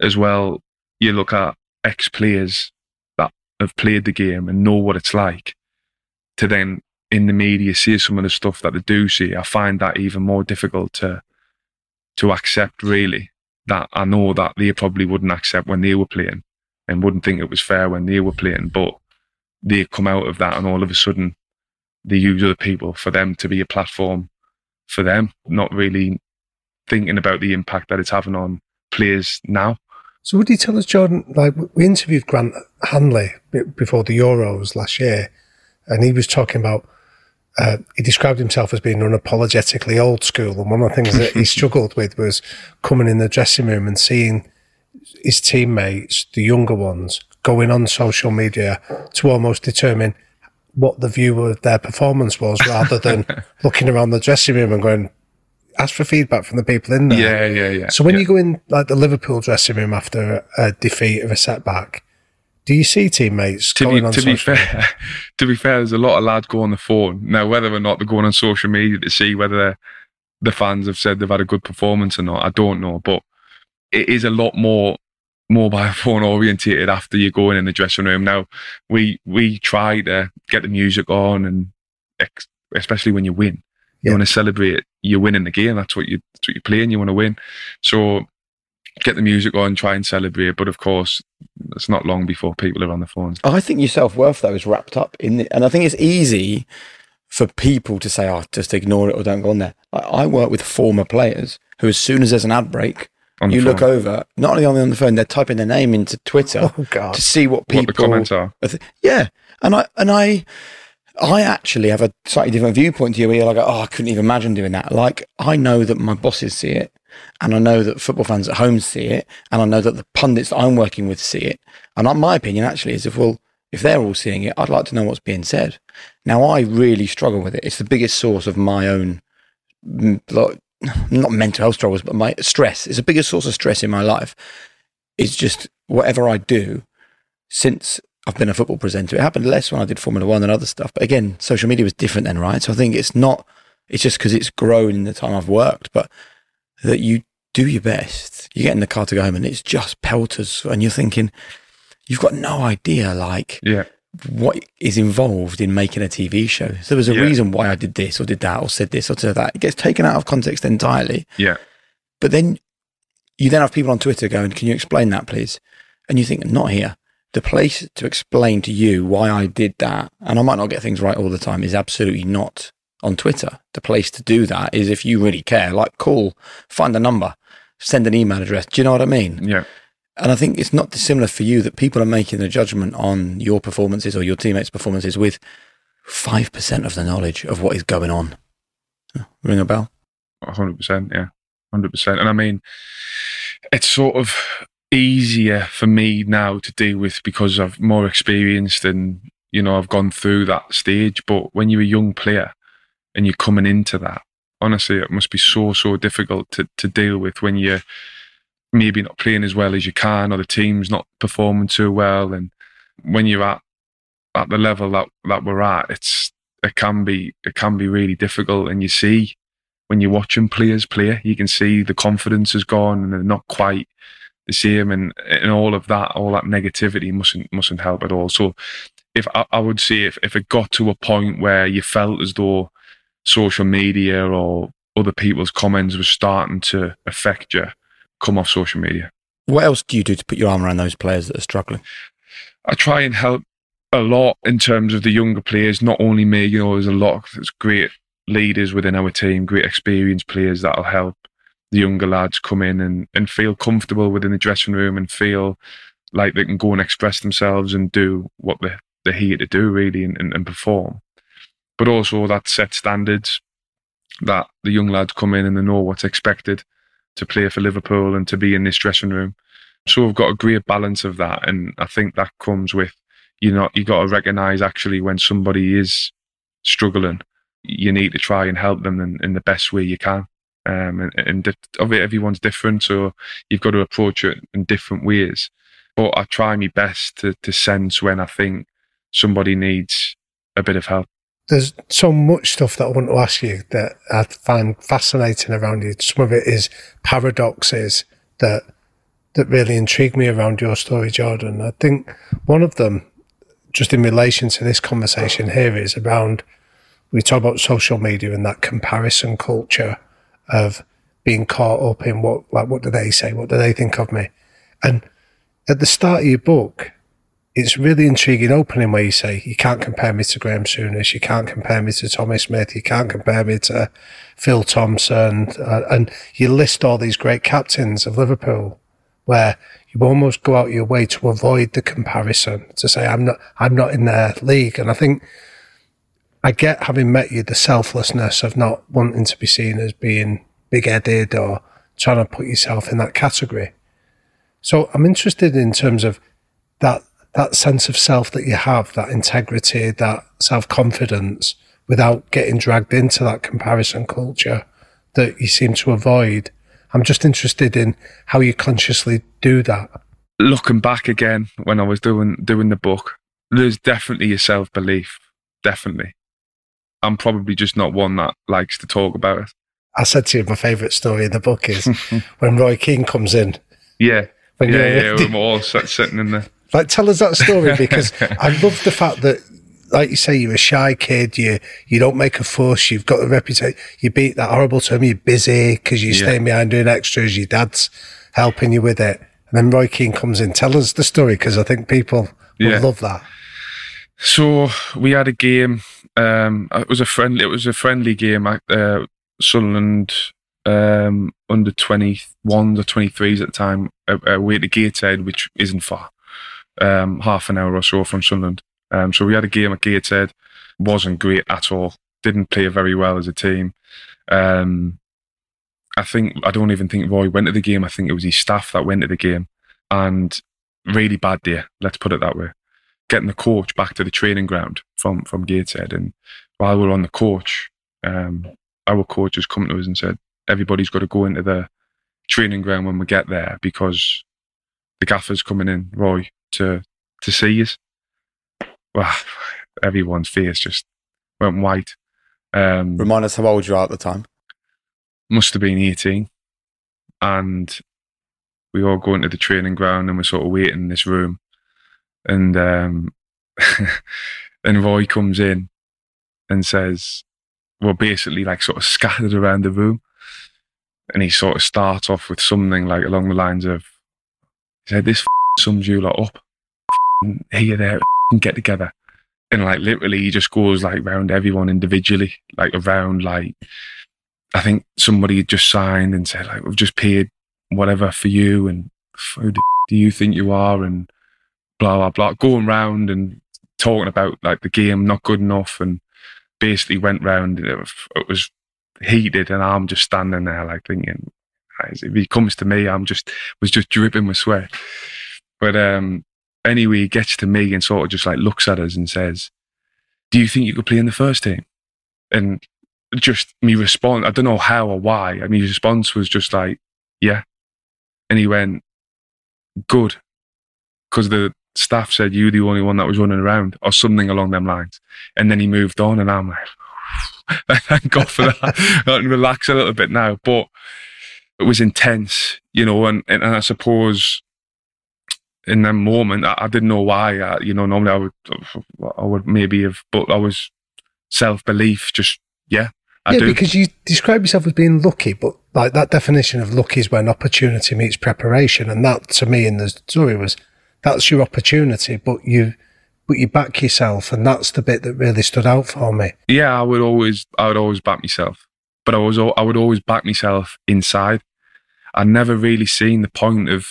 S2: as well, you look at ex players that have played the game and know what it's like to then in the media see some of the stuff that they do see. I find that even more difficult to to accept really that I know that they probably wouldn't accept when they were playing and wouldn't think it was fair when they were playing, but they come out of that and all of a sudden they use other people for them to be a platform for them, not really thinking about the impact that it's having on players now.
S3: So, would you tell us, Jordan? Like, we interviewed Grant Hanley before the Euros last year, and he was talking about. Uh, he described himself as being unapologetically old school, and one of the things that he struggled with was coming in the dressing room and seeing his teammates, the younger ones, going on social media to almost determine what the view of their performance was rather than looking around the dressing room and going, ask for feedback from the people in
S2: there. Yeah, yeah, yeah.
S3: So when
S2: yeah.
S3: you go in like the Liverpool dressing room after a defeat or a setback, do you see teammates
S2: to
S3: going
S2: be,
S3: on
S2: to be fair, to be fair, there's a lot of lads go on the phone now. Whether or not they're going on social media to see whether the fans have said they've had a good performance or not, I don't know. But it is a lot more mobile phone orientated after you go going in the dressing room. Now we we try to get the music on, and ex- especially when you win, you yeah. want to celebrate. You're winning the game. That's what you that's what you're playing. You want to win. So get the music on, try and celebrate. But of course, it's not long before people are on the phones.
S1: I think your self worth though is wrapped up in it, and I think it's easy for people to say, "Oh, just ignore it or don't go on there." I, I work with former players who, as soon as there's an ad break, you look over, not only on the phone, they're typing their name into Twitter oh, to see what people
S2: what the comments are.
S1: yeah, and I and I I actually have a slightly different viewpoint to you, where you're like, oh, I couldn't even imagine doing that. Like I know that my bosses see it, and I know that football fans at home see it, and I know that the pundits that I'm working with see it. And my opinion actually is, if well, if they're all seeing it, I'd like to know what's being said. Now I really struggle with it. It's the biggest source of my own like not mental health struggles, but my stress is the biggest source of stress in my life. It's just whatever I do since I've been a football presenter. It happened less when I did Formula One and other stuff. But again, social media was different then, right? So I think it's not, it's just because it's grown in the time I've worked, but that you do your best. You get in the car to go home and it's just pelters. And you're thinking, you've got no idea, like,
S2: yeah
S1: what is involved in making a TV show. So there was a yeah. reason why I did this or did that or said this or said that. It gets taken out of context entirely.
S2: Yeah.
S1: But then you then have people on Twitter going, Can you explain that, please? And you think, Not here. The place to explain to you why I did that, and I might not get things right all the time, is absolutely not on Twitter. The place to do that is if you really care, like call, find a number, send an email address. Do you know what I mean?
S2: Yeah.
S1: And I think it's not dissimilar for you that people are making a judgment on your performances or your teammates' performances with 5% of the knowledge of what is going on. Ring a bell?
S2: 100%, yeah. 100%. And I mean, it's sort of easier for me now to deal with because I've more experienced and, you know, I've gone through that stage. But when you're a young player and you're coming into that, honestly, it must be so, so difficult to, to deal with when you're maybe not playing as well as you can, or the team's not performing too well. And when you're at at the level that that we're at, it's it can be it can be really difficult. And you see when you're watching players play, you can see the confidence has gone and they're not quite the same, and and all of that, all that negativity mustn't mustn't help at all. So, if I, I would say if if it got to a point where you felt as though social media or other people's comments were starting to affect you, come off social media.
S1: What else do you do to put your arm around those players that are struggling?
S2: I try and help a lot in terms of the younger players. Not only me, you know, there's a lot of there's great leaders within our team, great experienced players that'll help the younger lads come in and, and feel comfortable within the dressing room and feel like they can go and express themselves and do what they're, they're here to do, really, and, and, and perform. But also that set standards that the young lads come in and they know what's expected to play for Liverpool and to be in this dressing room. So we've got a great balance of that, and I think that comes with you know you got to recognise actually when somebody is struggling, you need to try and help them in, in the best way you can. Um, and, and di- everyone's different, so you've got to approach it in different ways. But I try my best to to sense when I think somebody needs a bit of help
S3: there's so much stuff that I want to ask you that I find fascinating around you. Some of it is paradoxes that that really intrigue me around your story, Jordan. I think one of them, just in relation to this conversation here, is around we talk about social media and that comparison culture of being caught up in what like what do they say, what do they think of me, and at the start of your book, it's really intriguing opening where you say you can't compare me to Graham Souness, you can't compare me to Tommy Smith, you can't compare me to Phil Thompson, uh, and you list all these great captains of Liverpool, where you almost go out your way to avoid the comparison to say I'm not I'm not in their league, and I think I get having met you the selflessness of not wanting to be seen as being big headed or trying to put yourself in that category. So I'm interested in terms of that that sense of self that you have, that integrity, that self confidence, without getting dragged into that comparison culture that you seem to avoid. I'm just interested in how you consciously do that.
S2: Looking back again when I was doing doing the book, there's definitely a self belief. Definitely. I'm probably just not one that likes to talk about it.
S3: I said to you, my favourite story in the book is when Roy Keane comes in.
S2: Yeah. yeah, yeah, we're all sitting in there.
S3: Like, tell us that story because I love the fact that, like you say, you're a shy kid. You you don't make a fuss. You've got a reputation. You beat that horrible term. You're busy because you're yeah. staying behind doing extras. Your dad's helping you with it. And then Roy Keane comes in. Tell us the story because I think people will yeah. love that.
S2: So we had a game. Um, it was a friendly. It was a friendly game. Uh, Sunderland um, under 21s or 23s at the time uh, away to Gateshead, which isn't far um, half an hour or so from Sunderland. Um, so we had a game at Gateshead. Wasn't great at all. Didn't play very well as a team. Um, I think I don't even think Roy went to the game. I think it was his staff that went to the game, and really bad day. Let's put it that way. Getting the coach back to the training ground from from Gateshead, and while we we're on the coach, um, our coach has come to us and said everybody's got to go into the training ground when we get there because the gaffer's coming in, Roy, to to see us. Well, everyone's face just went white.
S1: Um, Remind us how old you are at the time.
S2: Must have been eighteen, and we all go into the training ground and we're sort of waiting in this room, and um, and Roy comes in and says, "Well, basically, like sort of scattered around the room." And he sort of starts off with something like along the lines of, he said, "This sums you lot up. Here, there, get together." And like literally, he just goes like round everyone individually, like around like I think somebody had just signed and said like we've just paid whatever for you, and who do you think you are, and blah blah blah, going round and talking about like the game not good enough, and basically went round. It was, it was heated, and I'm just standing there like thinking, if he comes to me, I'm just was just dripping with sweat. But um, anyway, he gets to me and sort of just like looks at us and says, "Do you think you could play in the first team?" And just me respond, I don't know how or why. I mean, his response was just like, "Yeah," and he went, "Good," because the staff said you the only one that was running around or something along them lines. And then he moved on, and I'm like, Thank God for that. I can relax a little bit now. But it was intense, you know, and, and, I suppose in that moment, I, I didn't know why. I, you know, normally I would, I would maybe have, but I was self belief. Just yeah, I
S3: yeah,
S2: do.
S3: because you describe yourself as being lucky, but like that definition of lucky is when opportunity meets preparation, and that to me in the story was that's your opportunity, but you but you back yourself, and that's the bit that really stood out for me.
S2: Yeah, I would always I would always back myself, but I was I would always back myself inside. I never really seen the point of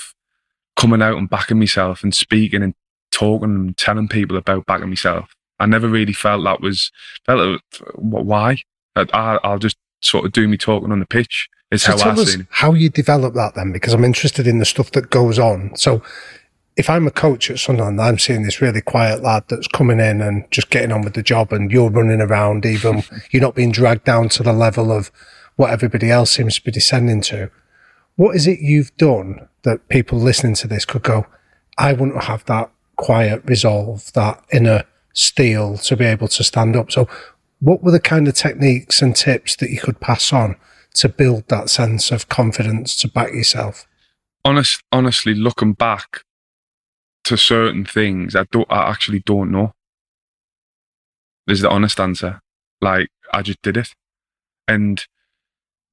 S2: coming out and backing myself and speaking and talking and telling people about backing myself. I never really felt that was felt why. I, will just sort of do me talking on the pitch. Is so how I
S3: see How you develop that then? Because I'm interested in the stuff that goes on. So if I'm a coach at Sunderland, I'm seeing this really quiet lad that's coming in and just getting on with the job, and you're running around, even you're not being dragged down to the level of what everybody else seems to be descending to. What is it you've done that people listening to this could go, I wouldn't have that quiet resolve, that inner steel to be able to stand up? So, what were the kind of techniques and tips that you could pass on to build that sense of confidence to back yourself?
S2: Honest, honestly, looking back, to certain things I don't I actually don't know. Is the honest answer. Like I just did it. And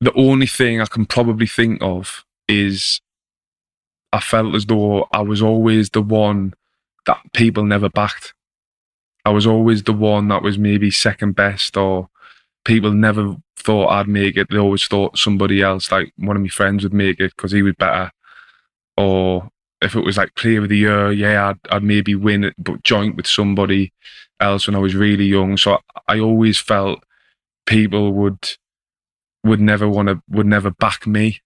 S2: the only thing I can probably think of is I felt as though I was always the one that people never backed. I was always the one that was maybe second best or people never thought I'd make it. They always thought somebody else, like one of my friends would make it because he was better. Or if it was like player of the year, yeah, I'd, I'd maybe win it, but joint with somebody else when I was really young. So I, I always felt people would would never want to would never back me.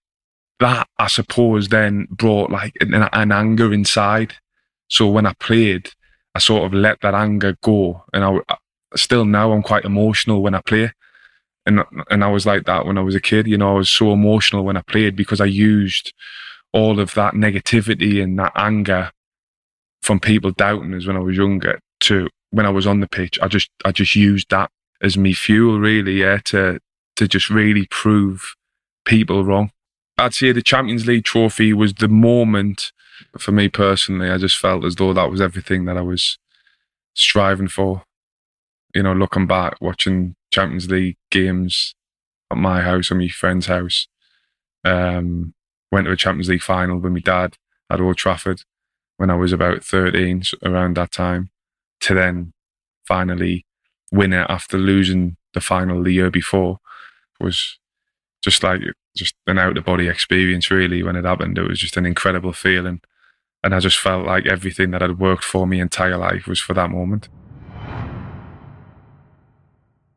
S2: That I suppose then brought like an, an anger inside. So when I played, I sort of let that anger go, and I, I still now I'm quite emotional when I play. And, and I was like that when I was a kid, you know, I was so emotional when I played because I used all of that negativity and that anger from people doubting us when I was younger to when I was on the pitch. I just I just used that as me fuel really, yeah, to to just really prove people wrong. I'd say the Champions League trophy was the moment for me personally. I just felt as though that was everything that I was striving for. You know, looking back, watching Champions League games at my house or my friend's house, um, went to a Champions League final with my dad at Old Trafford when I was about 13, around that time, to then finally win it after losing the final the year before. Was just like just an out of body experience really when it happened. It was just an incredible feeling. And i just felt like everything that had worked for me entire life was for that moment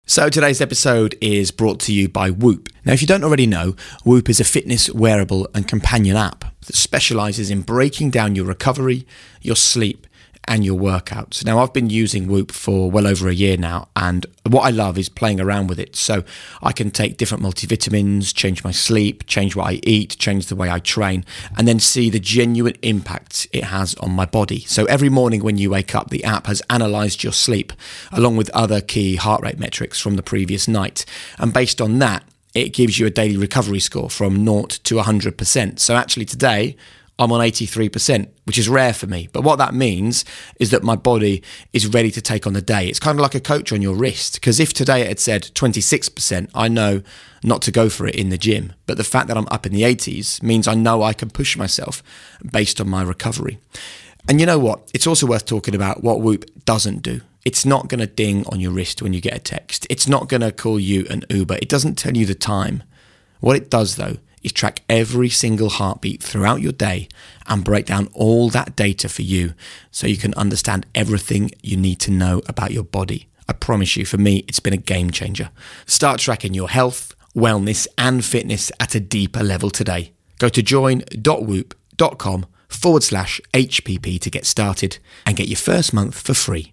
S1: so today's episode is brought to you by Whoop. Now, if you don't already know, Whoop is a fitness wearable and companion app that specializes in breaking down your recovery, your sleep, and your workouts. Now, I've been using Whoop for well over a year now, and what I love is playing around with it. So I can take different multivitamins, change my sleep, change what I eat, change the way I train, and then see the genuine impact it has on my body. So every morning when you wake up, the app has analyzed your sleep along with other key heart rate metrics from the previous night. And based on that, it gives you a daily recovery score from 0 to 100%. So actually, today, I'm on 83%, which is rare for me. But what that means is that my body is ready to take on the day. It's kind of like a coach on your wrist. Because if today it had said 26%, I know not to go for it in the gym. But the fact that I'm up in the 80s means I know I can push myself based on my recovery. And you know what? It's also worth talking about what Whoop doesn't do. It's not going to ding on your wrist when you get a text. It's not going to call you an Uber. It doesn't tell you the time. What it does, though, is track every single heartbeat throughout your day and break down all that data for you so you can understand everything you need to know about your body. I promise you, for me, it's been a game changer. Start tracking your health, wellness, and fitness at a deeper level today. Go to join.whoop.com forward slash HPP to get started and get your first month for free.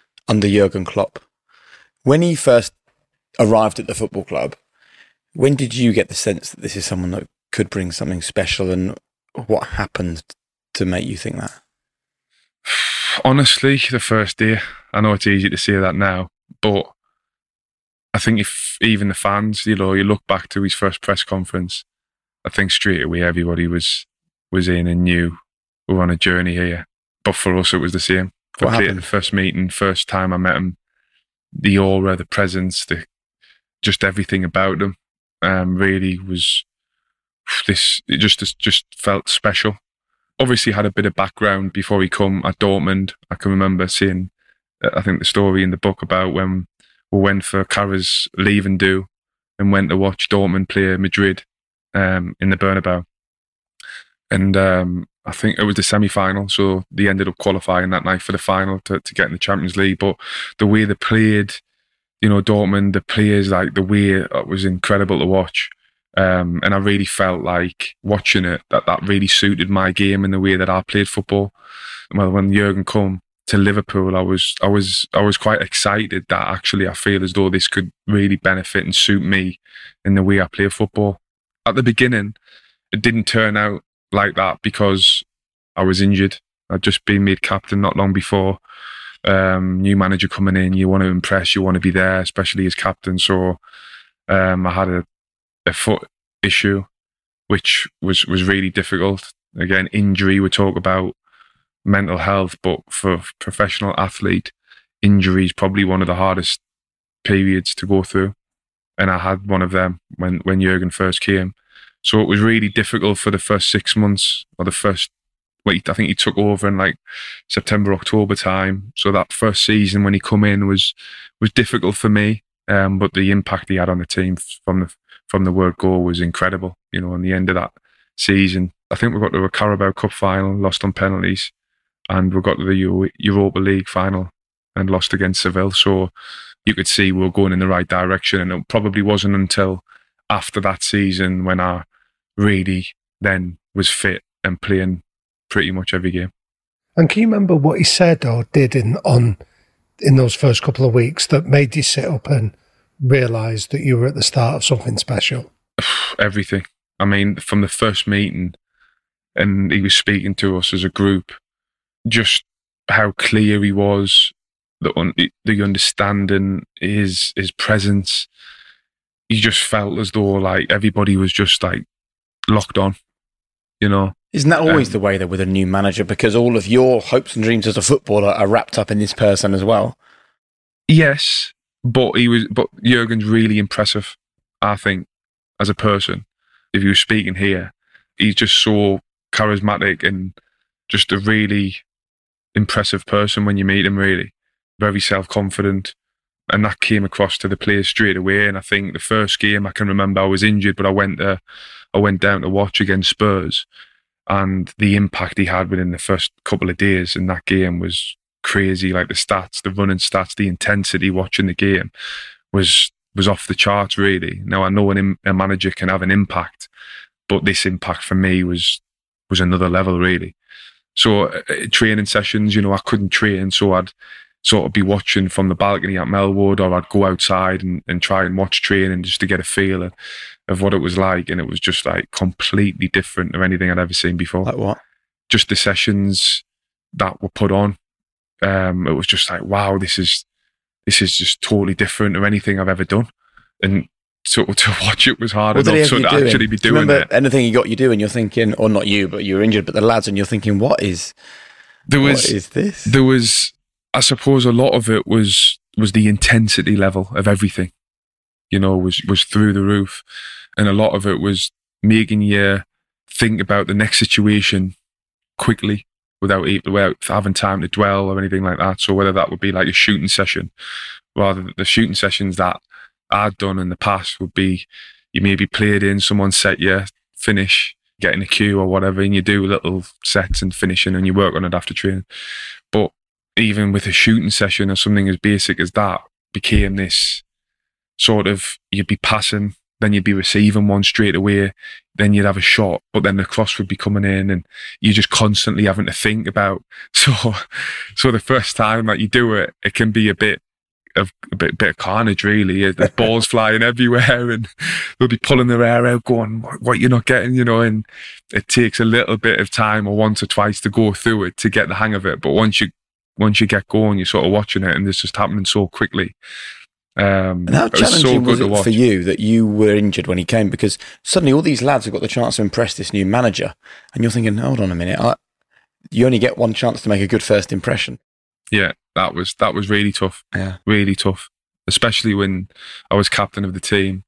S1: under Jurgen Klopp. When he first arrived at the football club, when did you get the sense that this is someone that could bring something special and what happened to make you think that?
S2: Honestly, the first day, I know it's easy to say that now, but I think if even the fans, you know, you look back to his first press conference, I think straight away everybody was was in and knew we're on a journey here. But for us, it was the same.
S1: What happened?
S2: the first meeting, first time I met him, the aura, the presence, the just everything about him, um, really was this. It just just felt special. Obviously, had a bit of background before he come at Dortmund. I can remember seeing, uh, I think the story in the book about when we went for Carra's leave and do, and went to watch Dortmund play Madrid um, in the Bernabeu. And um, I think it was the semi final, so they ended up qualifying that night for the final to, to get in the Champions League. But the way they played, you know, Dortmund, the players, like the way it was incredible to watch. Um, and I really felt like watching it that that really suited my game and the way that I played football. Well, when Jurgen come to Liverpool, I was I was I was quite excited that actually I feel as though this could really benefit and suit me in the way I play football. At the beginning, it didn't turn out like that because I was injured. I'd just been made captain not long before. Um, new manager coming in, you want to impress, you want to be there, especially as captain. So um, I had a, a foot issue, which was was really difficult. Again, injury. We talk about mental health, but for professional athlete, injury is probably one of the hardest periods to go through. And I had one of them when when Jurgen first came. So it was really difficult for the first six months or the first. Well, I think he took over in like September, October time. So that first season when he come in was was difficult for me. Um, but the impact he had on the team from the from the word go was incredible. You know, on the end of that season, I think we got to a Carabao Cup final, lost on penalties, and we got to the Euro- Europa League final and lost against Seville. So you could see we were going in the right direction, and it probably wasn't until after that season when I really then was fit and playing pretty much every game.
S3: And can you remember what he said or did in on in those first couple of weeks that made you sit up and realise that you were at the start of something special?
S2: everything. I mean, from the first meeting, and he was speaking to us as a group, just how clear he was, the un- the understanding, his his presence. You just felt as though like everybody was just like locked on, you know.
S1: Isn't that always
S2: Um,
S1: the way though with a new manager? Because all of your hopes and dreams as a footballer are wrapped up in this person as well.
S2: Yes, but he was. But Jurgen's really impressive. I think as a person, if you were speaking here, he's just so charismatic and just a really impressive person when you meet him. Really, very self confident, and that came across to the players straight away. And I think the first game I can remember I was injured, but I went there, I went down to watch against Spurs, and the impact he had within the first couple of days in that game was crazy. Like the stats, the running stats, the intensity watching the game was was off the charts. Really. Now I know an, a manager can have an impact, but this impact for me was was another level. Really. So uh, training sessions, you know, I couldn't train, so I'd sort of be watching from the balcony at Melwood, or I'd go outside and, and try and watch training just to get a feel of, of what it was like, and it was just like completely different of anything I'd ever seen before.
S1: Like what?
S2: Just the sessions that were put on. Um, it was just like, wow, this is this is just totally different or anything I've ever done, and so to watch it was hard
S1: What
S2: enough to
S1: doing?
S2: actually be
S1: Do you
S2: doing
S1: remember
S2: it.
S1: anything you got you doing? You're thinking, or not you, but you were injured, but the lads, and you're thinking, what is
S2: There was
S1: is this?
S2: there was i suppose a lot of it was was the intensity level of everything you know was was through the roof. And a lot of it was making you think about the next situation quickly without without having time to dwell or anything like that. So whether that would be like a shooting session rather the shooting sessions that I'd done in the past would be you maybe played in someone set you finish getting a cue or whatever and you do little sets and finishing and you work on it after training. But even with a shooting session or something as basic as that became this sort of you'd be passing, then you'd be receiving one straight away, then you'd have a shot, but then the cross would be coming in and you're just constantly having to think about. So, so the first time that you do it, it can be a bit of a bit, bit of carnage, really. There's balls flying everywhere and they'll be pulling their hair out, going, what, what you're not getting, you know, and it takes a little bit of time or once or twice to go through it to get the hang of it. But once you once you get going, you're sort of watching it, and it's just happening so quickly. Um,
S1: And how
S2: it was so
S1: challenging
S2: good
S1: was it for you that you were injured when he came? Because suddenly all these lads have got the chance to impress this new manager, and you're thinking, hold on a minute, I, you only get one chance to make a good first impression.
S2: Yeah, that was that was really tough,
S1: Yeah.
S2: really tough, especially when I was captain of the team.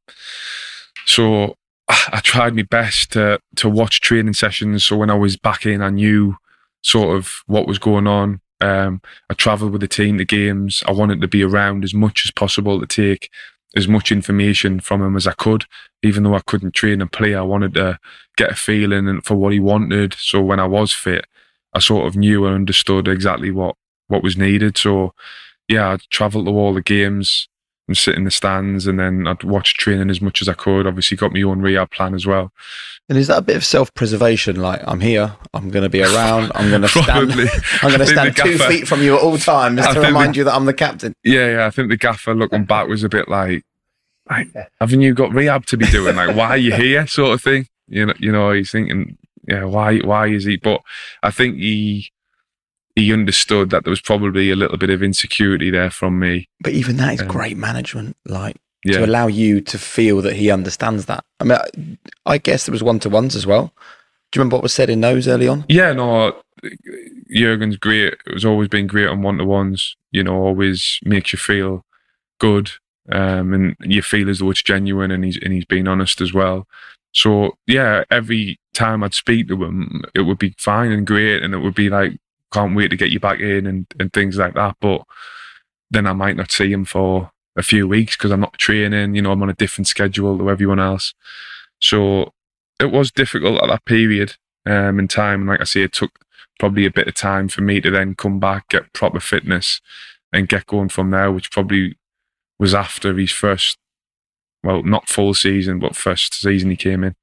S2: So I tried my best to to watch training sessions. So when I was back in, I knew sort of what was going on. Um, I travelled with the team to games. I wanted to be around as much as possible to take as much information from him as I could. Even though I couldn't train and play, I wanted to get a feeling for what he wanted. So when I was fit, I sort of knew and understood exactly what what was needed. So yeah, I travelled to all the games and sit in the stands, and then I'd watch training as much as I could. Obviously, got my own rehab plan as well.
S1: And is that a bit of self-preservation? Like, I'm here, I'm going to be around, I'm going to stand. I'm going to stand two
S2: gaffer-
S1: feet from you at all times
S2: I
S1: to remind
S2: the-
S1: you that I'm the captain.
S2: Yeah, yeah. I think the gaffer looking back was a bit like, like, haven't you got rehab to be doing? Like, why are you here? Sort of thing. You know, you know. He's thinking, yeah, why, why is he? But I think he he understood that there was probably a little bit of insecurity there from me.
S1: But even that is
S2: Um,
S1: great management. Like
S2: Yeah,
S1: to allow you to feel that he understands that. I mean, I, I guess there was one to ones as well. Do you remember what was said in those early on?
S2: Yeah, no, Jurgen's great. It was always been great on one to ones. You know, always makes you feel good, um, and you feel as though it's genuine, and he's and he's being honest as well. So yeah, every time I'd speak to him, it would be fine and great, and it would be like, can't wait to get you back in and and things like that. But then I might not see him for a few weeks because I'm not training. You know, I'm on a different schedule to everyone else. So it was difficult at that period um, in time. And like I say, it took probably a bit of time for me to then come back, get proper fitness, and get going from there, which probably was after his first, well, not full season, but first season he came in.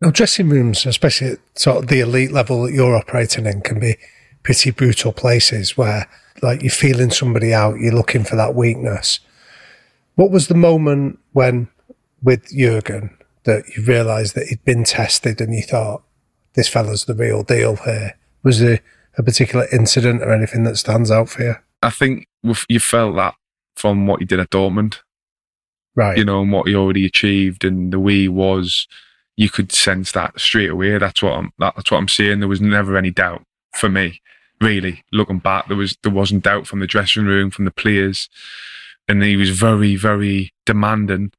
S3: Now, dressing rooms, especially at sort of the elite level that you're operating in, can be pretty brutal places where, like, you're feeling somebody out, you're looking for that weakness. What was the moment when, with Jurgen, that you realised that he'd been tested and you thought, this fella's the real deal here? Was there a particular incident or anything that stands out for you?
S2: I think you felt that from what he did at Dortmund.
S3: Right.
S2: you know, and what he already achieved and the way he was, you could sense that straight away. That's what I'm that, that's what I'm saying. There was never any doubt for me, really. Looking back, there was there wasn't doubt from the dressing room, from the players. And he was very, very demanding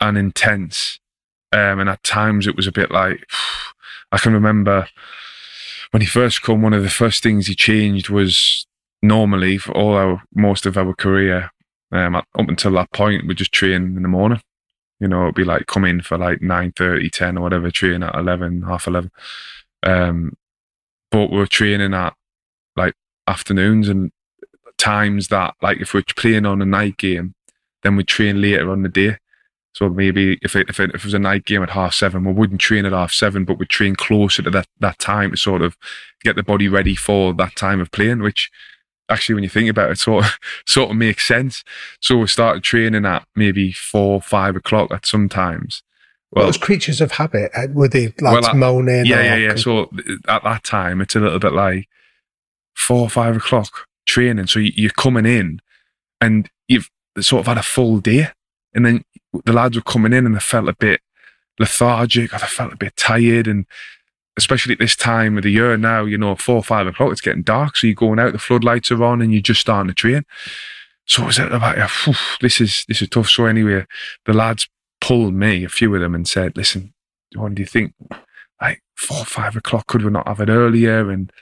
S2: and intense. Um, and at times it was a bit like I can remember when he first come, one of the first things he changed was normally for all our most of our career, um, up until that point, we just train in the morning. You know, it'd be like come in for like 9 30, 10 or whatever, train at 11, half 11. Um, but we're training at like afternoons and times that, like, if we're playing on a night game, then we train later on the day. So maybe if it, if it, if it was a night game at half seven, we wouldn't train at half seven, but we'd train closer to that, that time to sort of get the body ready for that time of playing, which actually, when you think about it, sort of, sort of makes sense. So we started training at maybe four, five o'clock at some times.
S3: Well, those creatures of habit, uh, were they like well, moaning?
S2: Yeah, yeah, yeah. So at that time, it's a little bit like four, or five o'clock training. So you're coming in and you've sort of had a full day. And then the lads were coming in and they felt a bit lethargic or they felt a bit tired. And especially at this time of the year now, you know, four or five o'clock, it's getting dark. So you're going out, the floodlights are on and you're just starting to train. So I was about, this is, this is tough. So anyway, the lads pulled me, a few of them, and said, listen, what do you think? Like four or five o'clock, could we not have it earlier? And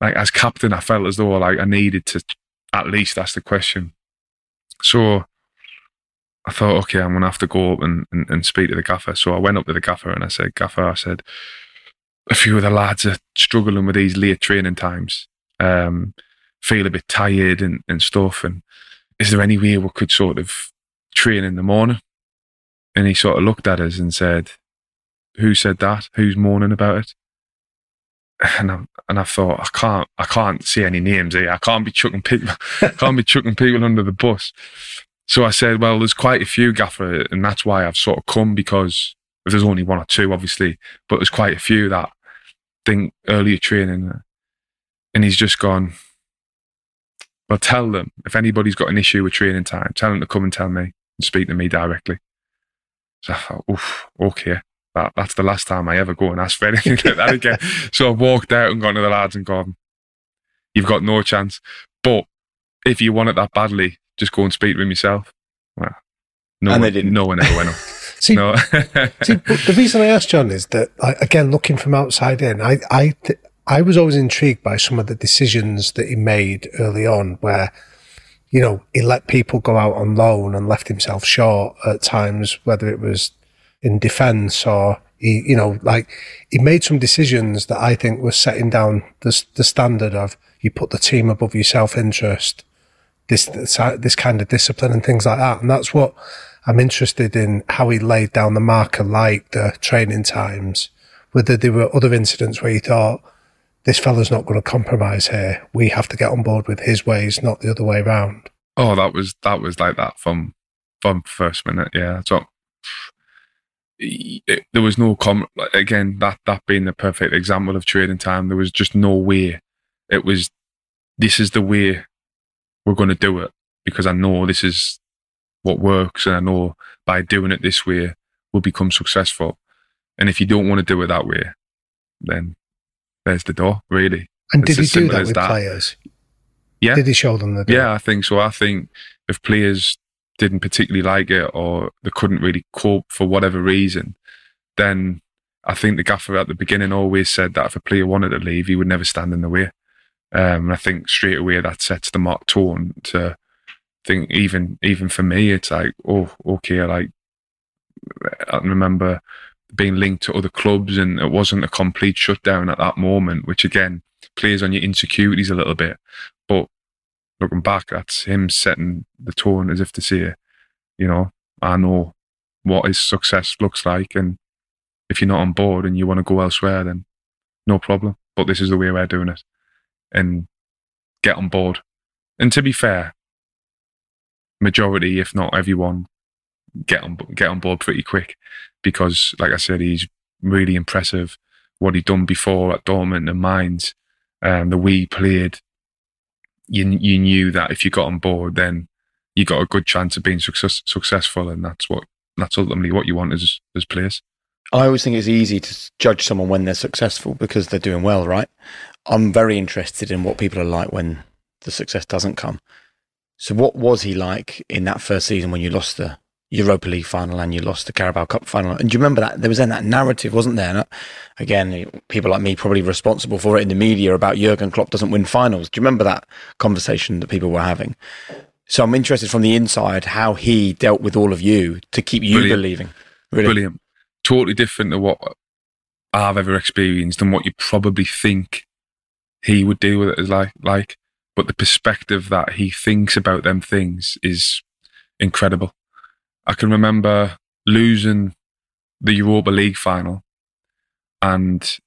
S2: like as captain, I felt as though like I needed to at least ask the question. So I thought, okay, I'm gonna have to go up and, and, and speak to the gaffer. So I went up to the gaffer and I said, Gaffer, I said, a few of the lads are struggling with these late training times. Um, feel a bit tired and, and stuff. And is there any way we could sort of train in the morning? And he sort of looked at us and said, Who said that? Who's moaning about it? And I, and I thought I can't I can't see any names here. I can't be chucking people can't be chucking people under the bus. So I said, well, there's quite a few gaffer, and that's why I've sort of come because there's only one or two, obviously, but there's quite a few that think earlier training, and he's just gone. Well, tell them if anybody's got an issue with training time, tell them to come and tell me and speak to me directly. So I thought, oof, okay that that's the last time I ever go and ask for anything like that again. So I've walked out and gone to the lads and gone, You've got no chance. But if you want it that badly, just go and speak to him yourself. Well, no, and one, they didn't. no one ever went up.
S3: see, no. see, the reason I asked John is that, again, looking from outside in, I, I, I was always intrigued by some of the decisions that he made early on, where, you know, he let people go out on loan and left himself short at times, whether it was in defence or he, you know, like he made some decisions that I think were setting down the, the standard of you put the team above your self interest, this, this, this kind of discipline and things like that. And that's what I'm interested in how he laid down the marker, like the training times, whether there were other incidents where he thought, this fella's not going to compromise here. We have to get on board with his ways, not the other way around.
S2: Oh, that was that was like that from from first minute. Yeah, so it, there was no com again that that being the perfect example of trading time there was just no way. It was this is the way we're going to do it because i know this is what works and i know by doing it this way we'll become successful. And if you don't want to do it that way then there's the door really.
S3: And it's did he do that with that. players?
S2: Yeah.
S3: Did he show them the door?
S2: yeah i think so. I think if players didn't particularly like it or they couldn't really cope for whatever reason, then I think the gaffer at the beginning always said that if a player wanted to leave, he would never stand in the way. Um, I think straight away that sets the mark tone to think even even for me, it's like, oh, okay, like I remember being linked to other clubs and it wasn't a complete shutdown at that moment, which again plays on your insecurities a little bit. But looking back, that's him setting the tone as if to say, you know, I know what his success looks like. And if you're not on board and you want to go elsewhere, then no problem. But this is the way we're doing it. And get on board. And to be fair, majority, if not everyone, get on get on board pretty quick because, like I said, he's really impressive. What he'd done before at Dortmund and Mainz, um, the way he played, you you knew that if you got on board, then you got a good chance of being success, successful, and that's what that's ultimately what you want as as players.
S1: I always think it's easy to judge someone when they're successful because they're doing well, right? I'm very interested in what people are like when the success doesn't come. So, what was he like in that first season when you lost the Europa League final and you lost the Carabao Cup final. And do you remember that? There was then that narrative, wasn't there? And uh, again, people like me probably responsible for it in the media about Jurgen Klopp doesn't win finals. Do you remember that conversation that people were having? So I'm interested from the inside how he dealt with all of you to keep you
S2: Brilliant.
S1: believing. Really?
S2: Brilliant. Totally different to what I've ever experienced and what you probably think he would deal with it as like like. But the perspective that he thinks about them things is incredible. I can remember losing the Europa League final, and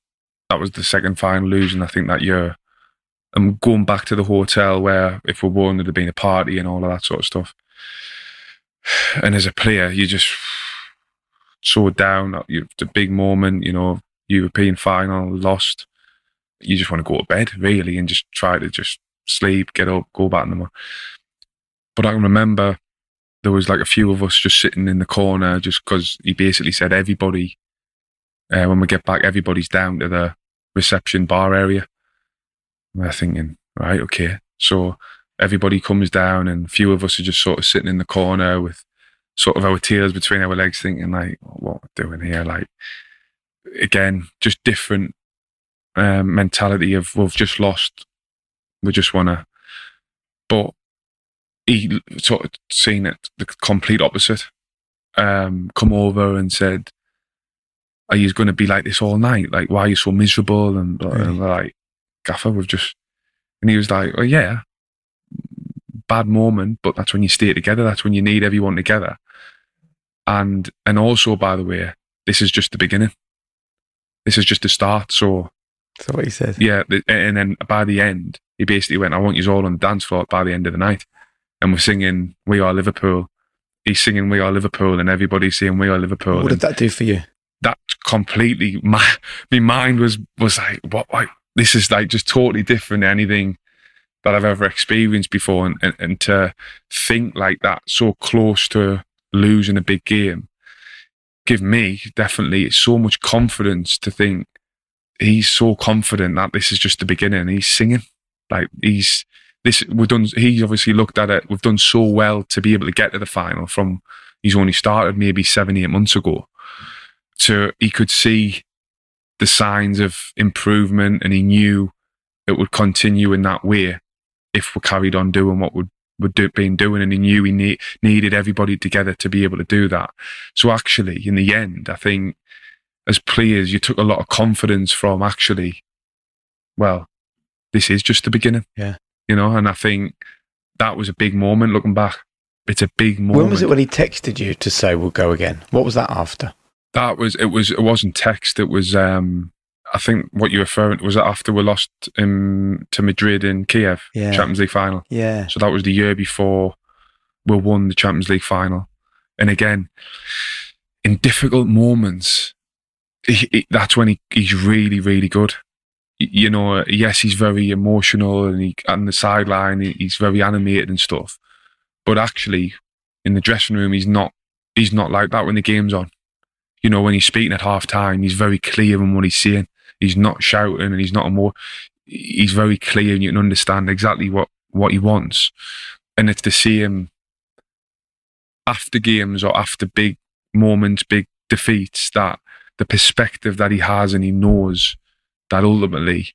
S2: that was the second final losing I think that year. And going back to the hotel where if we won, there'd have been a party and all of that sort of stuff. And as a player, you just so down. A big moment, you know, European final, lost. You just want to go to bed, really, and just try to just sleep, get up, go back in the morning. But I can remember there was like a few of us just sitting in the corner just because he basically said everybody, uh, when we get back, everybody's down to the reception bar area. And we're thinking, right, okay. So everybody comes down and a few of us are just sort of sitting in the corner with sort of our tears between our legs thinking like, what we're doing here? Like, again, just different um, mentality of we've just lost. We just want to, but he sort of seen it the complete opposite. Um, come over and said, "Are you going to be like this all night? Like, why are you so miserable?" And, and we're like, "Gaffer, we've just," and he was like, "Oh yeah, bad moment, but that's when you stay together. That's when you need everyone together." And and also, by the way, this is just the beginning. This is just the start. So
S1: That's what he said.
S2: yeah, and then by the end, he basically went, "I want you all on the dance floor by the end of the night," and we're singing "We Are Liverpool." He's singing "We Are Liverpool," and everybody's saying "We Are Liverpool."
S1: What did that do for you?
S2: that completely, my my mind was was like, "What? Like, this is like just totally different to anything that I've ever experienced before," and, and and to think like that, so close to losing a big game, give me definitely so much confidence to think he's so confident that this is just the beginning. He's singing like he's this. We've done. He obviously looked at it. We've done so well to be able to get to the final. From he's only started maybe seven, eight months ago. To he could see the signs of improvement, and he knew it would continue in that way if we carried on doing what we'd would do, been doing, and he knew he need, needed everybody together to be able to do that. So actually, in the end, I think as players, you took a lot of confidence from actually, well, this is just the beginning.
S1: Yeah.
S2: You know, and I think that was a big moment looking back. It's a big moment.
S1: When was it when he texted you to say we'll go again? What was that after?
S2: That was, it was, it wasn't text. It was, um, I think what you were referring to was after we lost um, to Madrid in Kiev,
S1: Yeah.
S2: Champions League final.
S1: Yeah.
S2: So that was the year before we won the Champions League final. And again, in difficult moments, he, he- that's when he, he's really, really good. You know, yes, he's very emotional and he on the sideline, he's very animated and stuff. But actually, in the dressing room, he's not. He's not like that when the game's on. You know, when he's speaking at half time, he's very clear in what he's saying. He's not shouting and he's not more. He's very clear and you can understand exactly what what he wants. And it's see him after games or after big moments, big defeats, that the perspective that he has and he knows that ultimately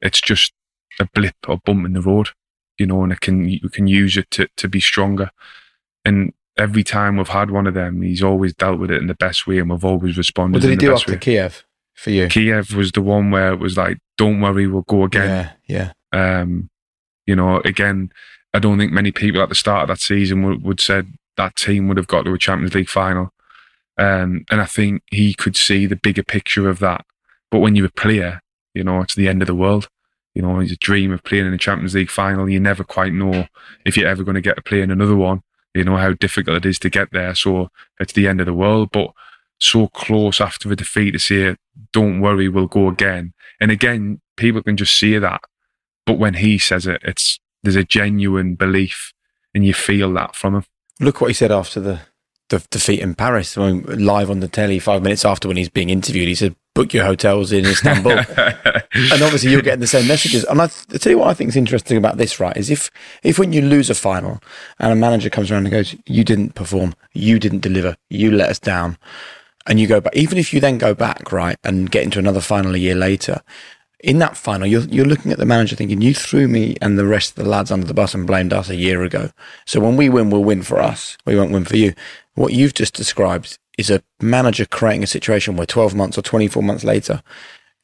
S2: it's just a blip or bump in the road, you know, and it can you can use it to to be stronger. And every time we've had one of them, he's always dealt with it in the best way, and we've always responded.
S1: What did he do after
S2: way.
S1: Kiev for you?
S2: Kiev was the one where it was like, "Don't worry, we'll go again."
S1: Yeah, yeah.
S2: Um, you know, again, I don't think many people at the start of that season would, would said that team would have got to a Champions League final. Um, and I think he could see the bigger picture of that. But when you're a player, you know, it's the end of the world. You know, a dream of playing in a Champions League final. You never quite know if you're ever going to get to play in another one. You know how difficult it is to get there. So it's the end of the world. But so close after a defeat to say, don't worry, we'll go again. And again, people can just see that. But when he says it, it's there's a genuine belief and you feel that from him.
S1: Look what he said after the, the defeat in Paris. I mean, live on the telly, five minutes after when he's being interviewed, he said, book your hotels in Istanbul. and obviously you're getting the same messages. And I, I tell you what I think is interesting about this, right, is if, if when you lose a final and a manager comes around and goes, you didn't perform, you didn't deliver, you let us down, and you go back, even if you then go back, right, and get into another final a year later, in that final, you're, you're looking at the manager thinking, you threw me and the rest of the lads under the bus and blamed us a year ago. So when we win, we'll win for us. We won't win for you. What you've just described is a manager creating a situation where 12 months or 24 months later,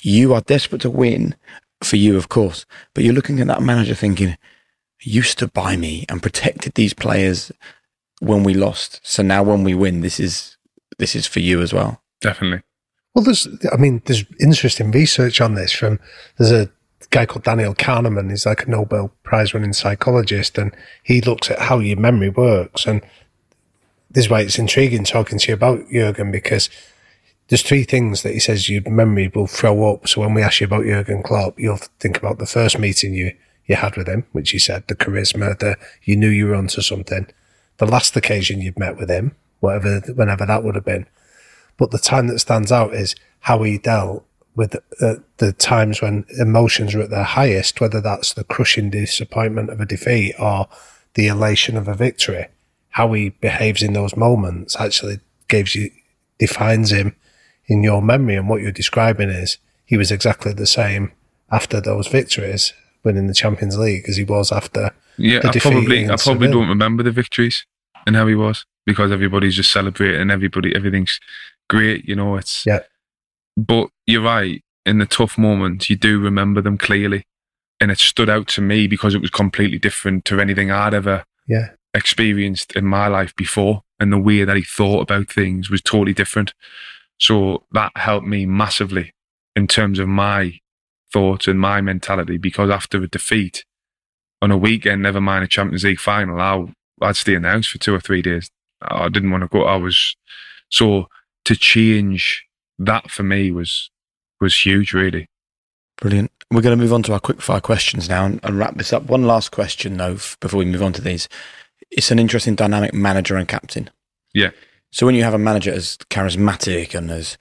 S1: you are desperate to win for you, of course, but you're looking at that manager thinking, used to buy me and protected these players when we lost. So now when we win, this is, this is for you as well.
S2: Definitely.
S3: Well, there's, I mean, there's interesting research on this from, there's a guy called Daniel Kahneman. He's like a Nobel Prize winning psychologist and he looks at how your memory works. And this is why it's intriguing talking to you about Jurgen because there's three things that he says your memory will throw up. So when we ask you about Jurgen Klopp, you'll think about the first meeting you, you had with him, which you said, the charisma, the, you knew you were onto something. The last occasion you'd met with him, whatever, whenever that would have been but the time that stands out is how he dealt with the, the times when emotions were at their highest, whether that's the crushing disappointment of a defeat or the elation of a victory. How he behaves in those moments actually gives you, defines him in your memory. And what you're describing is he was exactly the same after those victories, winning the Champions League, as he was after.
S2: Yeah, I probably, I probably don't remember the victories and how he was because everybody's just celebrating, everybody, everything's great. You know, it's
S3: yeah.
S2: But you're right. In the tough moments, you do remember them clearly, and it stood out to me because it was completely different to anything I'd ever
S3: yeah
S2: experienced in my life before, and the way that he thought about things was totally different. So that helped me massively in terms of my thoughts and my mentality because after a defeat on a weekend, never mind a Champions League final, I, I'd stay in the house for two or three days. I didn't want to go. I was so to change that for me was was huge, really.
S1: Brilliant. We're going to move on to our quick fire questions now and, and wrap this up. One last question, though, before we move on to these. It's an interesting dynamic manager and captain.
S2: Yeah.
S1: So when you have a manager as charismatic and as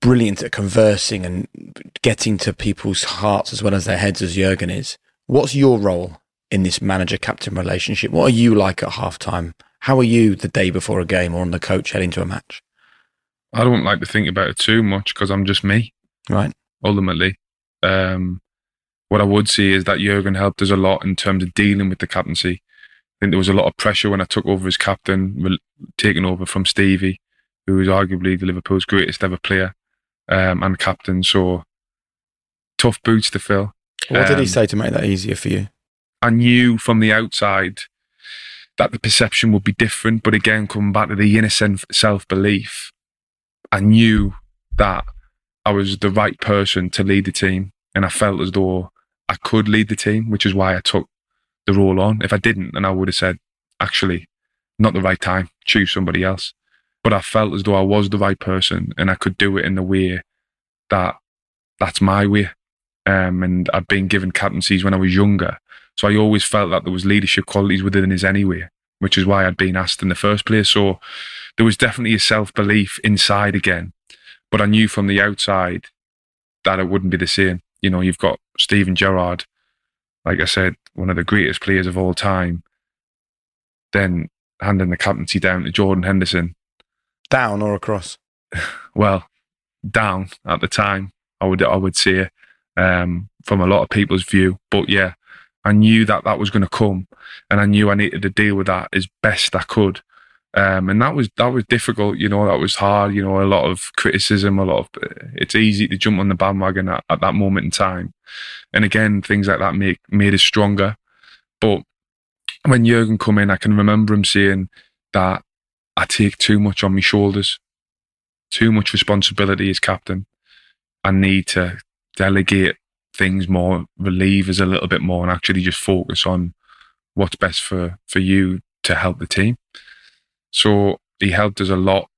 S1: brilliant at conversing and getting to people's hearts as well as their heads as Jurgen is, what's your role in this manager captain relationship? What are you like at halftime? How are you the day before a game or on the coach heading to a match?
S2: I don't like to think about it too much because I'm just me.
S1: Right.
S2: Ultimately. Um, what I would say is that Jurgen helped us a lot in terms of dealing with the captaincy. I think there was a lot of pressure when I took over as captain, taking over from Stevie, who was arguably the Liverpool's greatest ever player um, and captain. So tough boots to fill.
S1: What um, did he um, say to make that easier for you?
S2: I knew from the outside that the perception would be different. But again, coming back to the inner self belief, I knew that I was the right person to lead the team. And I felt as though I could lead the team, which is why I took the role on. If I didn't, then I would have said, actually, not the right time, choose somebody else. But I felt as though I was the right person and I could do it in the way that that's my way. Um, and I'd been given captaincies when I was younger. So I always felt that there was leadership qualities within us anyway, which is why I'd been asked in the first place. So there was definitely a self belief inside again, but I knew from the outside that it wouldn't be the same. You know, you've got Steven Gerrard, like I said, one of the greatest players of all time. Then handing the captaincy down to Jordan Henderson.
S1: Down or across?
S2: well, down at the time, I would I would say, um, from a lot of people's view. But yeah, I knew that that was going to come, and I knew I needed to deal with that as best I could. Um, and that was that was difficult, you know. That was hard, you know. A lot of criticism, a lot of. It's easy to jump on the bandwagon at, at that moment in time, and again, things like that make made us stronger. But when Jurgen come in, I can remember him saying that I take too much on my shoulders, too much responsibility as captain. I need to delegate things more, relieve us a little bit more, and actually just focus on what's best for for you to help the team. So he helped us a lot.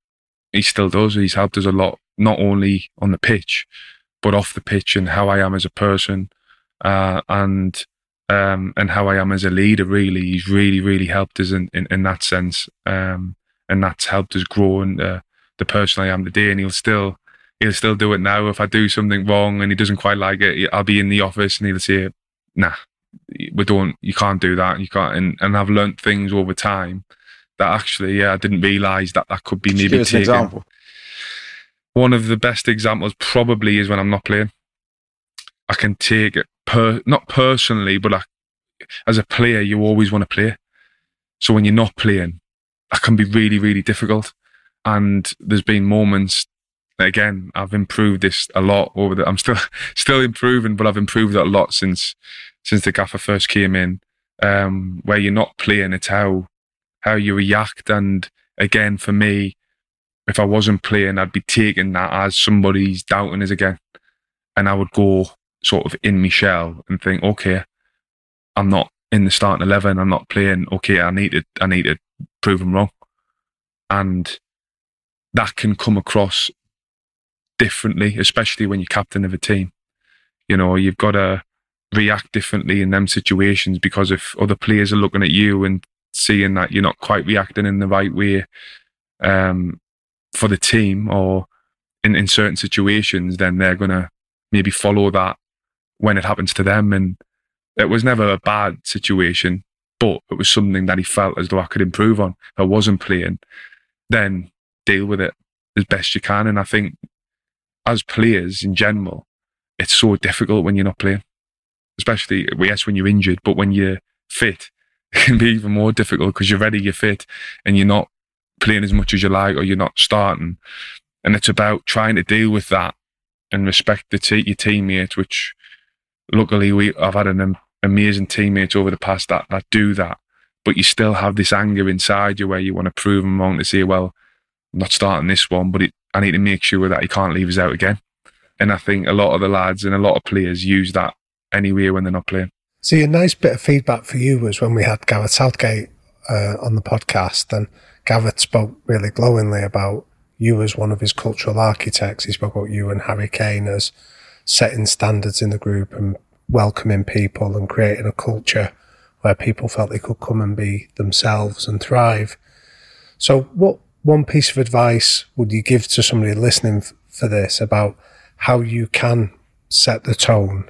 S2: He still does. He's helped us a lot, not only on the pitch, but off the pitch and how I am as a person, uh, and um, and how I am as a leader. Really, he's really, really helped us in in, in that sense, um, and that's helped us grow and uh, the person I am today. And he'll still he'll still do it now. If I do something wrong and he doesn't quite like it, I'll be in the office and he'll say, "Nah, we don't. You can't do that. You can't." And and I've learnt things over time that actually, yeah, I didn't realise that that could be maybe
S1: Give
S2: taken.
S1: example.
S2: One of the best examples probably is when I'm not playing. I can take it per not personally, but like as a player, you always want to play. So when you're not playing, that can be really, really difficult. And there's been moments. Again, I've improved this a lot over the. I'm still still improving, but I've improved it a lot since since the gaffer first came in. Um, where you're not playing, it's how how you react. And again, for me, if I wasn't playing, I'd be taking that as somebody's doubting us again, and I would go sort of in my shell and think, okay, I'm not in the starting eleven. I'm not playing. Okay, I need to I need to prove them wrong, and that can come across differently, especially when you're captain of a team. You know, you've got to react differently in them situations because if other players are looking at you and seeing that you're not quite reacting in the right way um, for the team or in, in certain situations, then they're going to maybe follow that when it happens to them. And it was never a bad situation, but it was something that he felt as though I could improve on. If I wasn't playing, then deal with it as best you can. And I think as players in general, it's so difficult when you're not playing, especially, yes, when you're injured, but when you're fit, it can be even more difficult because you're ready, you're fit, and you're not playing as much as you like or you're not starting. And it's about trying to deal with that and respect the te- your teammates, which luckily we I've had an am- amazing teammates over the past that that do that. But you still have this anger inside you where you want to prove them wrong to say, well, I'm not starting this one, but it, I need to make sure that he can't leave us out again. And I think a lot of the lads and a lot of players use that anyway when they're not playing.
S3: See, a nice bit of feedback for you was when we had Gareth Southgate uh, on the podcast, and Gareth spoke really glowingly about you as one of his cultural architects. He spoke about you and Harry Kane as setting standards in the group and welcoming people and creating a culture where people felt they could come and be themselves and thrive. So, what one piece of advice would you give to somebody listening f- for this about how you can set the tone,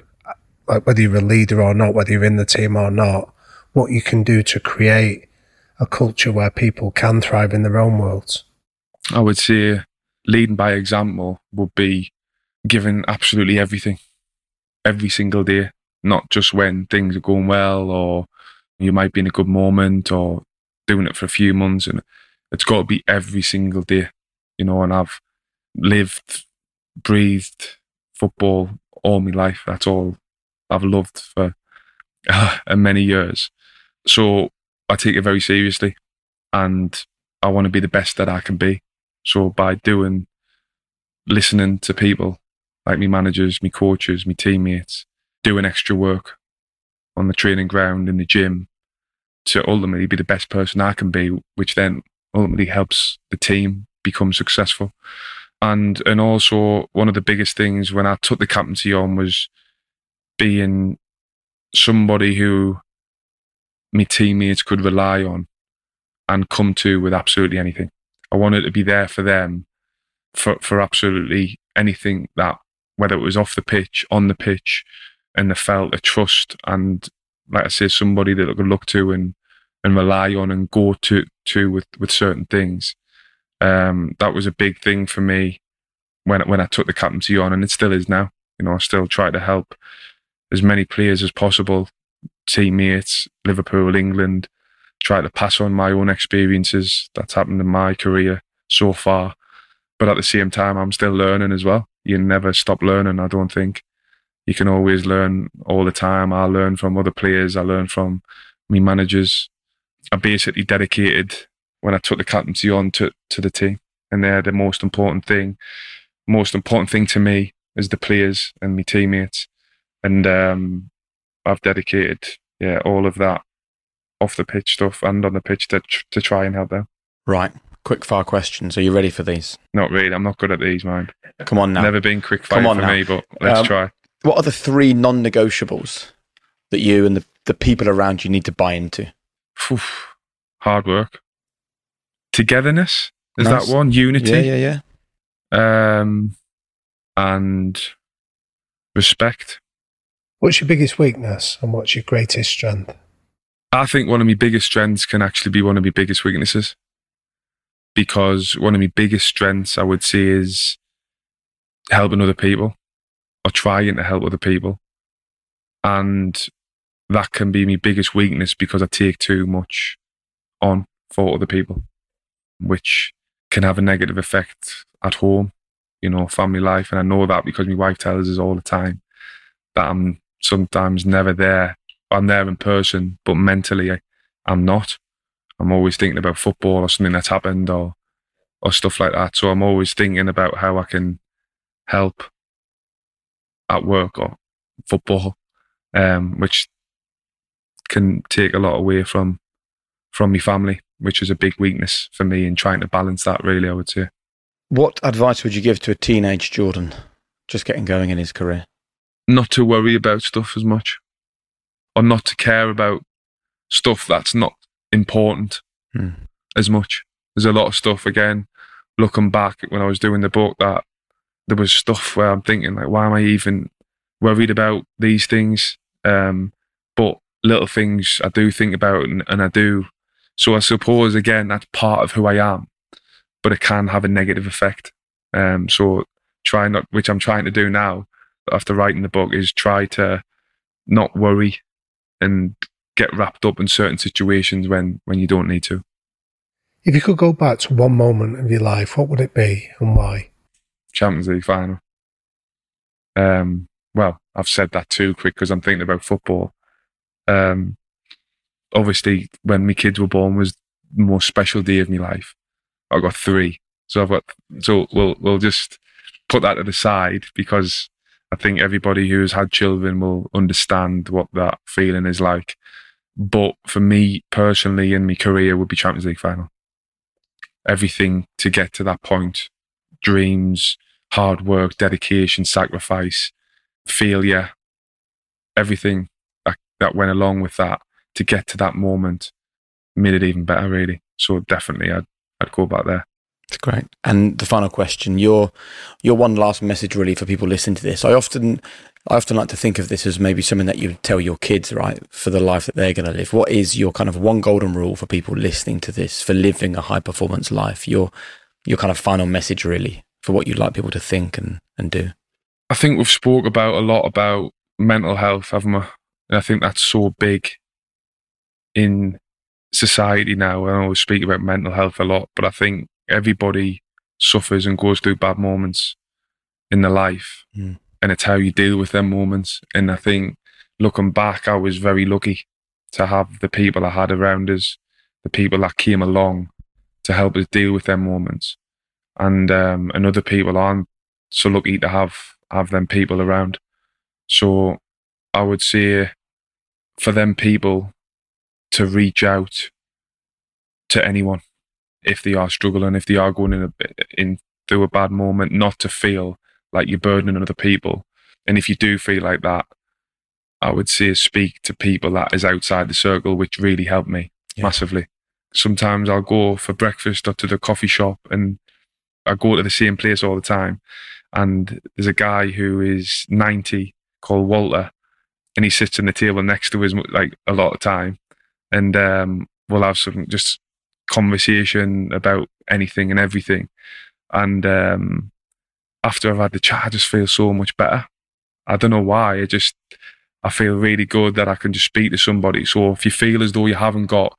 S3: like whether you're a leader or not, whether you're in the team or not, what you can do to create a culture where people can thrive in their own worlds?
S2: I would say leading by example would be giving absolutely everything every single day, not just when things are going well or you might be in a good moment or doing it for a few months. And it's got to be every single day, you know. And I've lived, breathed football all my life. That's all I've loved for uh, many years. So I take it very seriously and I want to be the best that I can be. So by doing, listening to people like me managers, me coaches, me teammates, doing extra work on the training ground, in the gym, to ultimately be the best person I can be, which then ultimately helps the team become successful. And and also one of the biggest things when I took the captaincy on was being somebody who my teammates could rely on and come to with absolutely anything. I wanted to be there for them for, for absolutely anything that, whether it was off the pitch, on the pitch, and they felt a trust and, like I say, somebody that I could look to and, and rely on and go to, to with, with certain things. Um, that was a big thing for me when, when I took the captaincy on, and it still is now. You know, I still try to help as many players as possible, teammates, Liverpool, England, try to pass on my own experiences that's happened in my career so far. But at the same time, I'm still learning as well. You never stop learning, I don't think. You can always learn all the time. I learn from other players, I learn from me managers. I basically dedicated when I took the captaincy on to, to the team. And they're the most important thing. Most important thing to me is the players and my teammates. And um, I've dedicated yeah, all of that off the pitch stuff and on the pitch to to try and help them.
S1: Right. Quick fire questions. Are you ready for these?
S2: Not really. I'm not good at these, mind.
S1: Come on now.
S2: Never been quick fire for
S1: now.
S2: me, but let's
S1: Um,
S2: try.
S1: What are the three non negotiables that you and the, the people around you need to buy into?
S2: Phew. Hard work. Togetherness is
S1: Nice.
S2: that one. Unity.
S1: Yeah, yeah, yeah.
S2: Um, and respect.
S3: What's your biggest weakness and what's your greatest strength?
S2: I think one of my biggest strengths can actually be one of my biggest weaknesses. Because one of my biggest strengths, I would say, is helping other people or trying to help other people. And that can be my biggest weakness because I take too much on for other people, which can have a negative effect at home, you know, family life. And I know that because my wife tells us all the time that I'm sometimes never there. I'm there in person, but mentally I'm not. I'm always thinking about football or something that's happened or or stuff like that. So I'm always thinking about how I can help at work or football, um, which can take a lot away from from my family, which is a big weakness for me in trying to balance that. Really, I would say.
S1: What advice would you give to a teenage Jordan just getting going in his career?
S2: Not to worry about stuff as much, or not to care about stuff that's not important
S1: Hmm.
S2: as much. There's a lot of stuff again. Looking back when I was doing the book, that there was stuff where I'm thinking like, why am I even worried about these things? Um, but little things I do think about and, and I do. So I suppose again that's part of who I am, but it can have a negative effect. Um, so try not, which I'm trying to do now after writing the book, is try to not worry and get wrapped up in certain situations when when you don't need to.
S3: If you could go back to one moment of your life, what would it be and why?
S2: Champions League final. Um, well, I've said that too quick because I'm thinking about football. Um, obviously, when my kids were born was the most special day of my life. I've got three, so I've got so we'll we'll just put that to the side because I think everybody who's had children will understand what that feeling is like. But for me personally, in my career, would be Champions League final. Everything to get to that point, dreams, hard work, dedication, sacrifice, failure, everything that, that went along with that to get to that moment made it even better, really. So definitely, I'd I'd go back there.
S1: It's great. And the final question, your your one last message really for people listening to this. I often I often like to think of this as maybe something that you tell your kids, right, for the life that they're going to live. What is your kind of one golden rule for people listening to this for living a high performance life? Your your kind of final message really for what you'd like people to think and, and do.
S2: I think we've spoke about a lot about mental health, haven't we? And I think that's so big in society now. I always speak about mental health a lot, but I think everybody suffers and goes through bad moments in their life.
S1: Mm.
S2: And it's how you deal with them moments. And I think looking back, I was very lucky to have the people I had around us, the people that came along to help us deal with them moments. And um, and other people aren't so lucky to have have them people around. So I would say for them people to reach out to anyone if they are struggling, if they are going in a in through a bad moment, not to feel like you're burdening other people. And if you do feel like that, I would say speak to people that is outside the circle, which really helped me
S1: Yeah.
S2: massively. Sometimes I'll go for breakfast or to the coffee shop and I go to the same place all the time. And there's a guy who is 90 called Walter and he sits in the table next to us like a lot of time. And um, we'll have some just conversation about anything and everything. And um, after I've had the chat, I just feel so much better. I don't know why. I just I feel really good that I can just speak to somebody. So if you feel as though you haven't got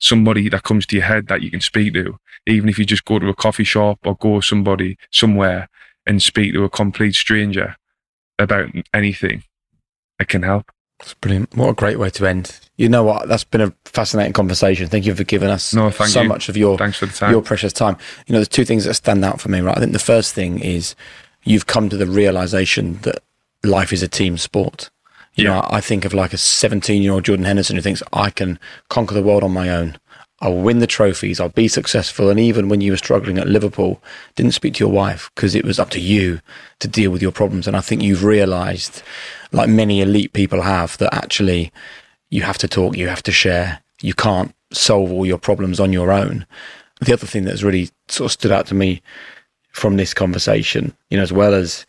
S2: somebody that comes to your head that you can speak to, even if you just go to a coffee shop or go somebody somewhere and speak to a complete stranger about anything, it can help.
S1: It's brilliant. What a great way to end. You know what? That's been a fascinating conversation. Thank you for giving us
S2: No,
S1: so
S2: you.
S1: much of your
S2: Thanks for the time.
S1: your precious time. You know, there's two things that stand out for me, right? I think the first thing is you've come to the realization that life is a team sport. You know,
S2: Yeah.
S1: I think of like a 17 year old Jordan Henderson who thinks I can conquer the world on my own. I'll win the trophies. I'll be successful. And even when you were struggling at Liverpool, didn't speak to your wife because it was up to you to deal with your problems. And I think you've realized, like many elite people have, that actually you have to talk, you have to share. You can't solve all your problems on your own. The other thing that's really sort of stood out to me from this conversation, you know, as well as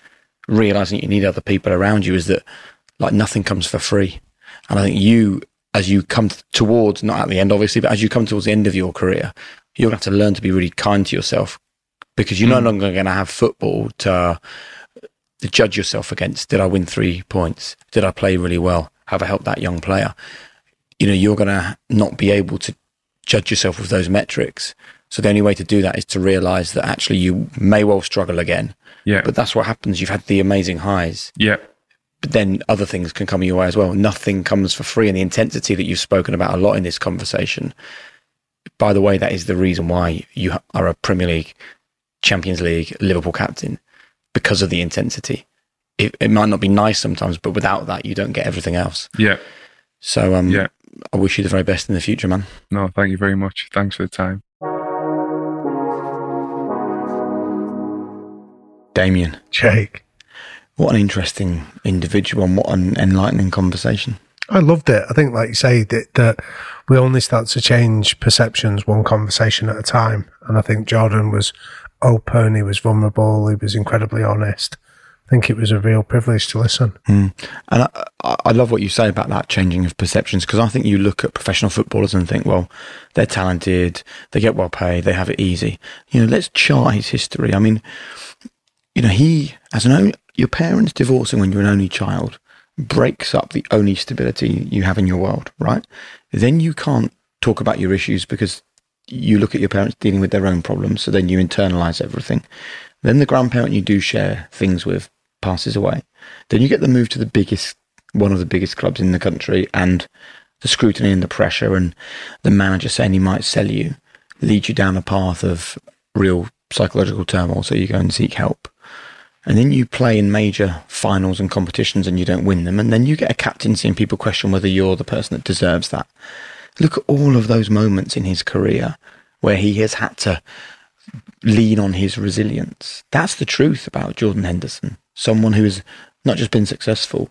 S1: realizing you need other people around you is that like nothing comes for free. And I think you, as you come towards, not at the end, obviously, but as you come towards the end of your career, you're going to have to learn to be really kind to yourself because you're mm. no longer going to have football to, to judge yourself against. Did I win three points? Did I play really well? Have I helped that young player? You know, you're going to not be able to judge yourself with those metrics. So the only way to do that is to realize that actually you may well struggle again.
S2: Yeah.
S1: But that's what happens. You've had the amazing highs.
S2: Yeah.
S1: But then other things can come your way as well. Nothing comes for free. And the intensity that you've spoken about a lot in this conversation, by the way, that is the reason why you are a Premier League, Champions League, Liverpool captain because of the intensity. It, it might not be nice sometimes, but without that, you don't get everything else.
S2: Yeah.
S1: So, um, yeah. I wish you the very best in the future, man.
S2: No, thank you very much. Thanks for the time.
S1: Damian.
S3: Jake.
S1: What an interesting individual and what an enlightening conversation.
S3: I loved it. I think, like you say, that, that we only start to change perceptions one conversation at a time. And I think Jordan was open, he was vulnerable, he was incredibly honest. I think it was a real privilege to listen.
S1: Mm. And I, I, love what you say about that changing of perceptions because I think you look at professional footballers and think, well, they're talented, they get well paid, they have it easy. You know, let's chart his history. I mean, you know, he, as an only, your parents divorcing when you're an only child breaks up the only stability you have in your world, right? Then you can't talk about your issues because you look at your parents dealing with their own problems. So then you internalize everything. Then the grandparent you do share things with passes away. Then you get the move to the biggest, one of the biggest clubs in the country, and the scrutiny and the pressure, and the manager saying he might sell you, lead you down a path of real psychological turmoil. So you go and seek help. And then you play in major finals and competitions and you don't win them. And then you get a captaincy and people question whether you're the person that deserves that. Look at all of those moments in his career where he has had to lean on his resilience. That's the truth about Jordan Henderson. Someone who has not just been successful,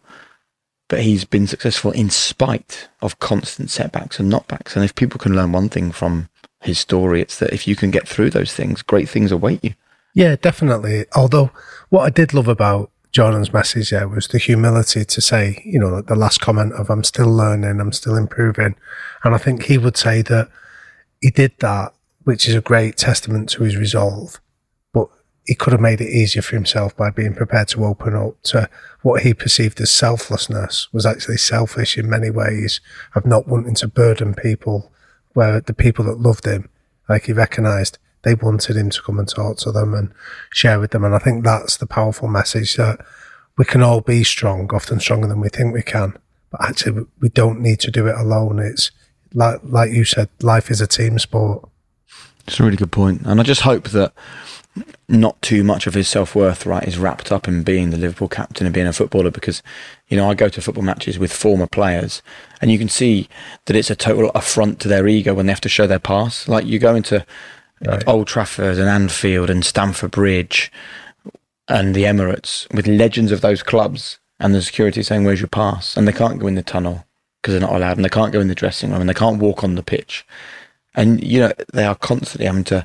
S1: but he's been successful in spite of constant setbacks and knockbacks. And if people can learn one thing from his story, it's that if you can get through those things, great things await you.
S3: Yeah, definitely. Although what I did love about Jordan's message there was the humility to say, you know, the last comment of I'm still learning, I'm still improving. And I think he would say that he did that which is a great testament to his resolve. But he could have made it easier for himself by being prepared to open up to what he perceived as selflessness was actually selfish in many ways of not wanting to burden people where the people that loved him, like he recognized, they wanted him to come and talk to them and share with them. And I think that's the powerful message that we can all be strong, often stronger than we think we can. But actually, we don't need to do it alone. It's like, like you said, life is a team sport.
S1: It's a really good point. And I just hope that not too much of his self worth, right, is wrapped up in being the Liverpool captain and being a footballer because, you know, I go to football matches with former players and you can see that it's a total affront to their ego when they have to show their pass. Like you go into right. Old Trafford and Anfield and Stamford Bridge and the Emirates with legends of those clubs and the security saying, Where's your pass? And they can't go in the tunnel because they're not allowed and they can't go in the dressing room and they can't walk on the pitch and you know they are constantly having to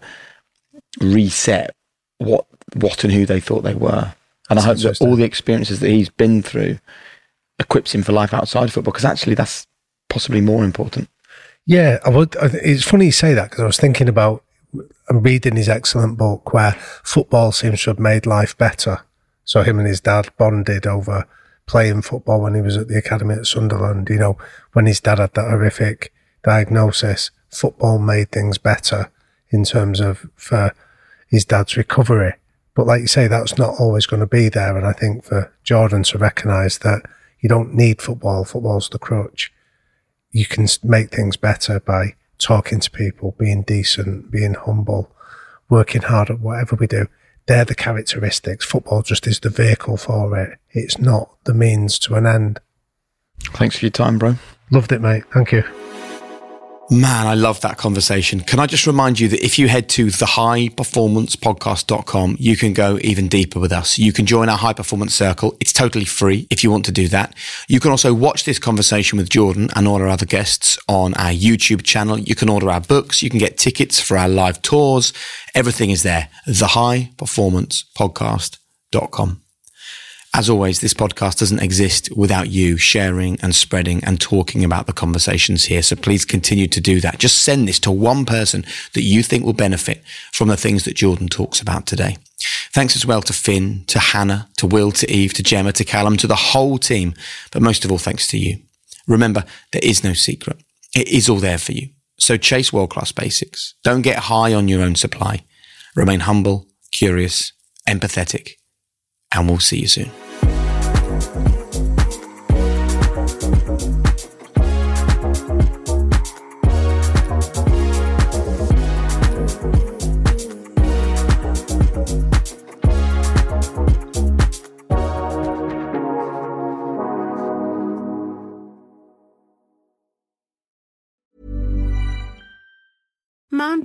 S1: reset what what and who they thought they were. And that's I hope that all the experiences that he's been through equips him for life outside football because actually that's possibly more important.
S3: Yeah, I would. It's funny you say that because I was thinking about I'm reading his excellent book where football seems to have made life better. So him and his dad bonded over playing football when he was at the academy at Sunderland. You know, when his dad had that horrific diagnosis, football made things better in terms of for his dad's recovery. But like you say, that's not always going to be there. And I think for Jordan to recognise that you don't need football, football's the crutch. You can make things better by talking to people, being decent, being humble, working hard at whatever we do. They're the characteristics. Football just is the vehicle for it. It's not the means to an end.
S1: Thanks for your time, bro.
S3: Loved it, mate. Thank you.
S1: Man, I love that conversation. Can I just remind you that if you head to thehighperformancepodcast.com, you can go even deeper with us. You can join our high performance circle. It's totally free if you want to do that. You can also watch this conversation with Jordan and all our other guests on our YouTube channel. You can order our books. You can get tickets for our live tours. Everything is there. Thehighperformancepodcast.com. As always, this podcast doesn't exist without you sharing and spreading and talking about the conversations here. So please continue to do that. Just send this to one person that you think will benefit from the things that Jordan talks about today. Thanks as well to Finn, to Hannah, to Will, to Eve, to Gemma, to Callum, to the whole team. But most of all, thanks to you. Remember, there is no secret. It is all there for you. So chase world class basics. Don't get high on your own supply. Remain humble, curious, empathetic, and we'll see you soon.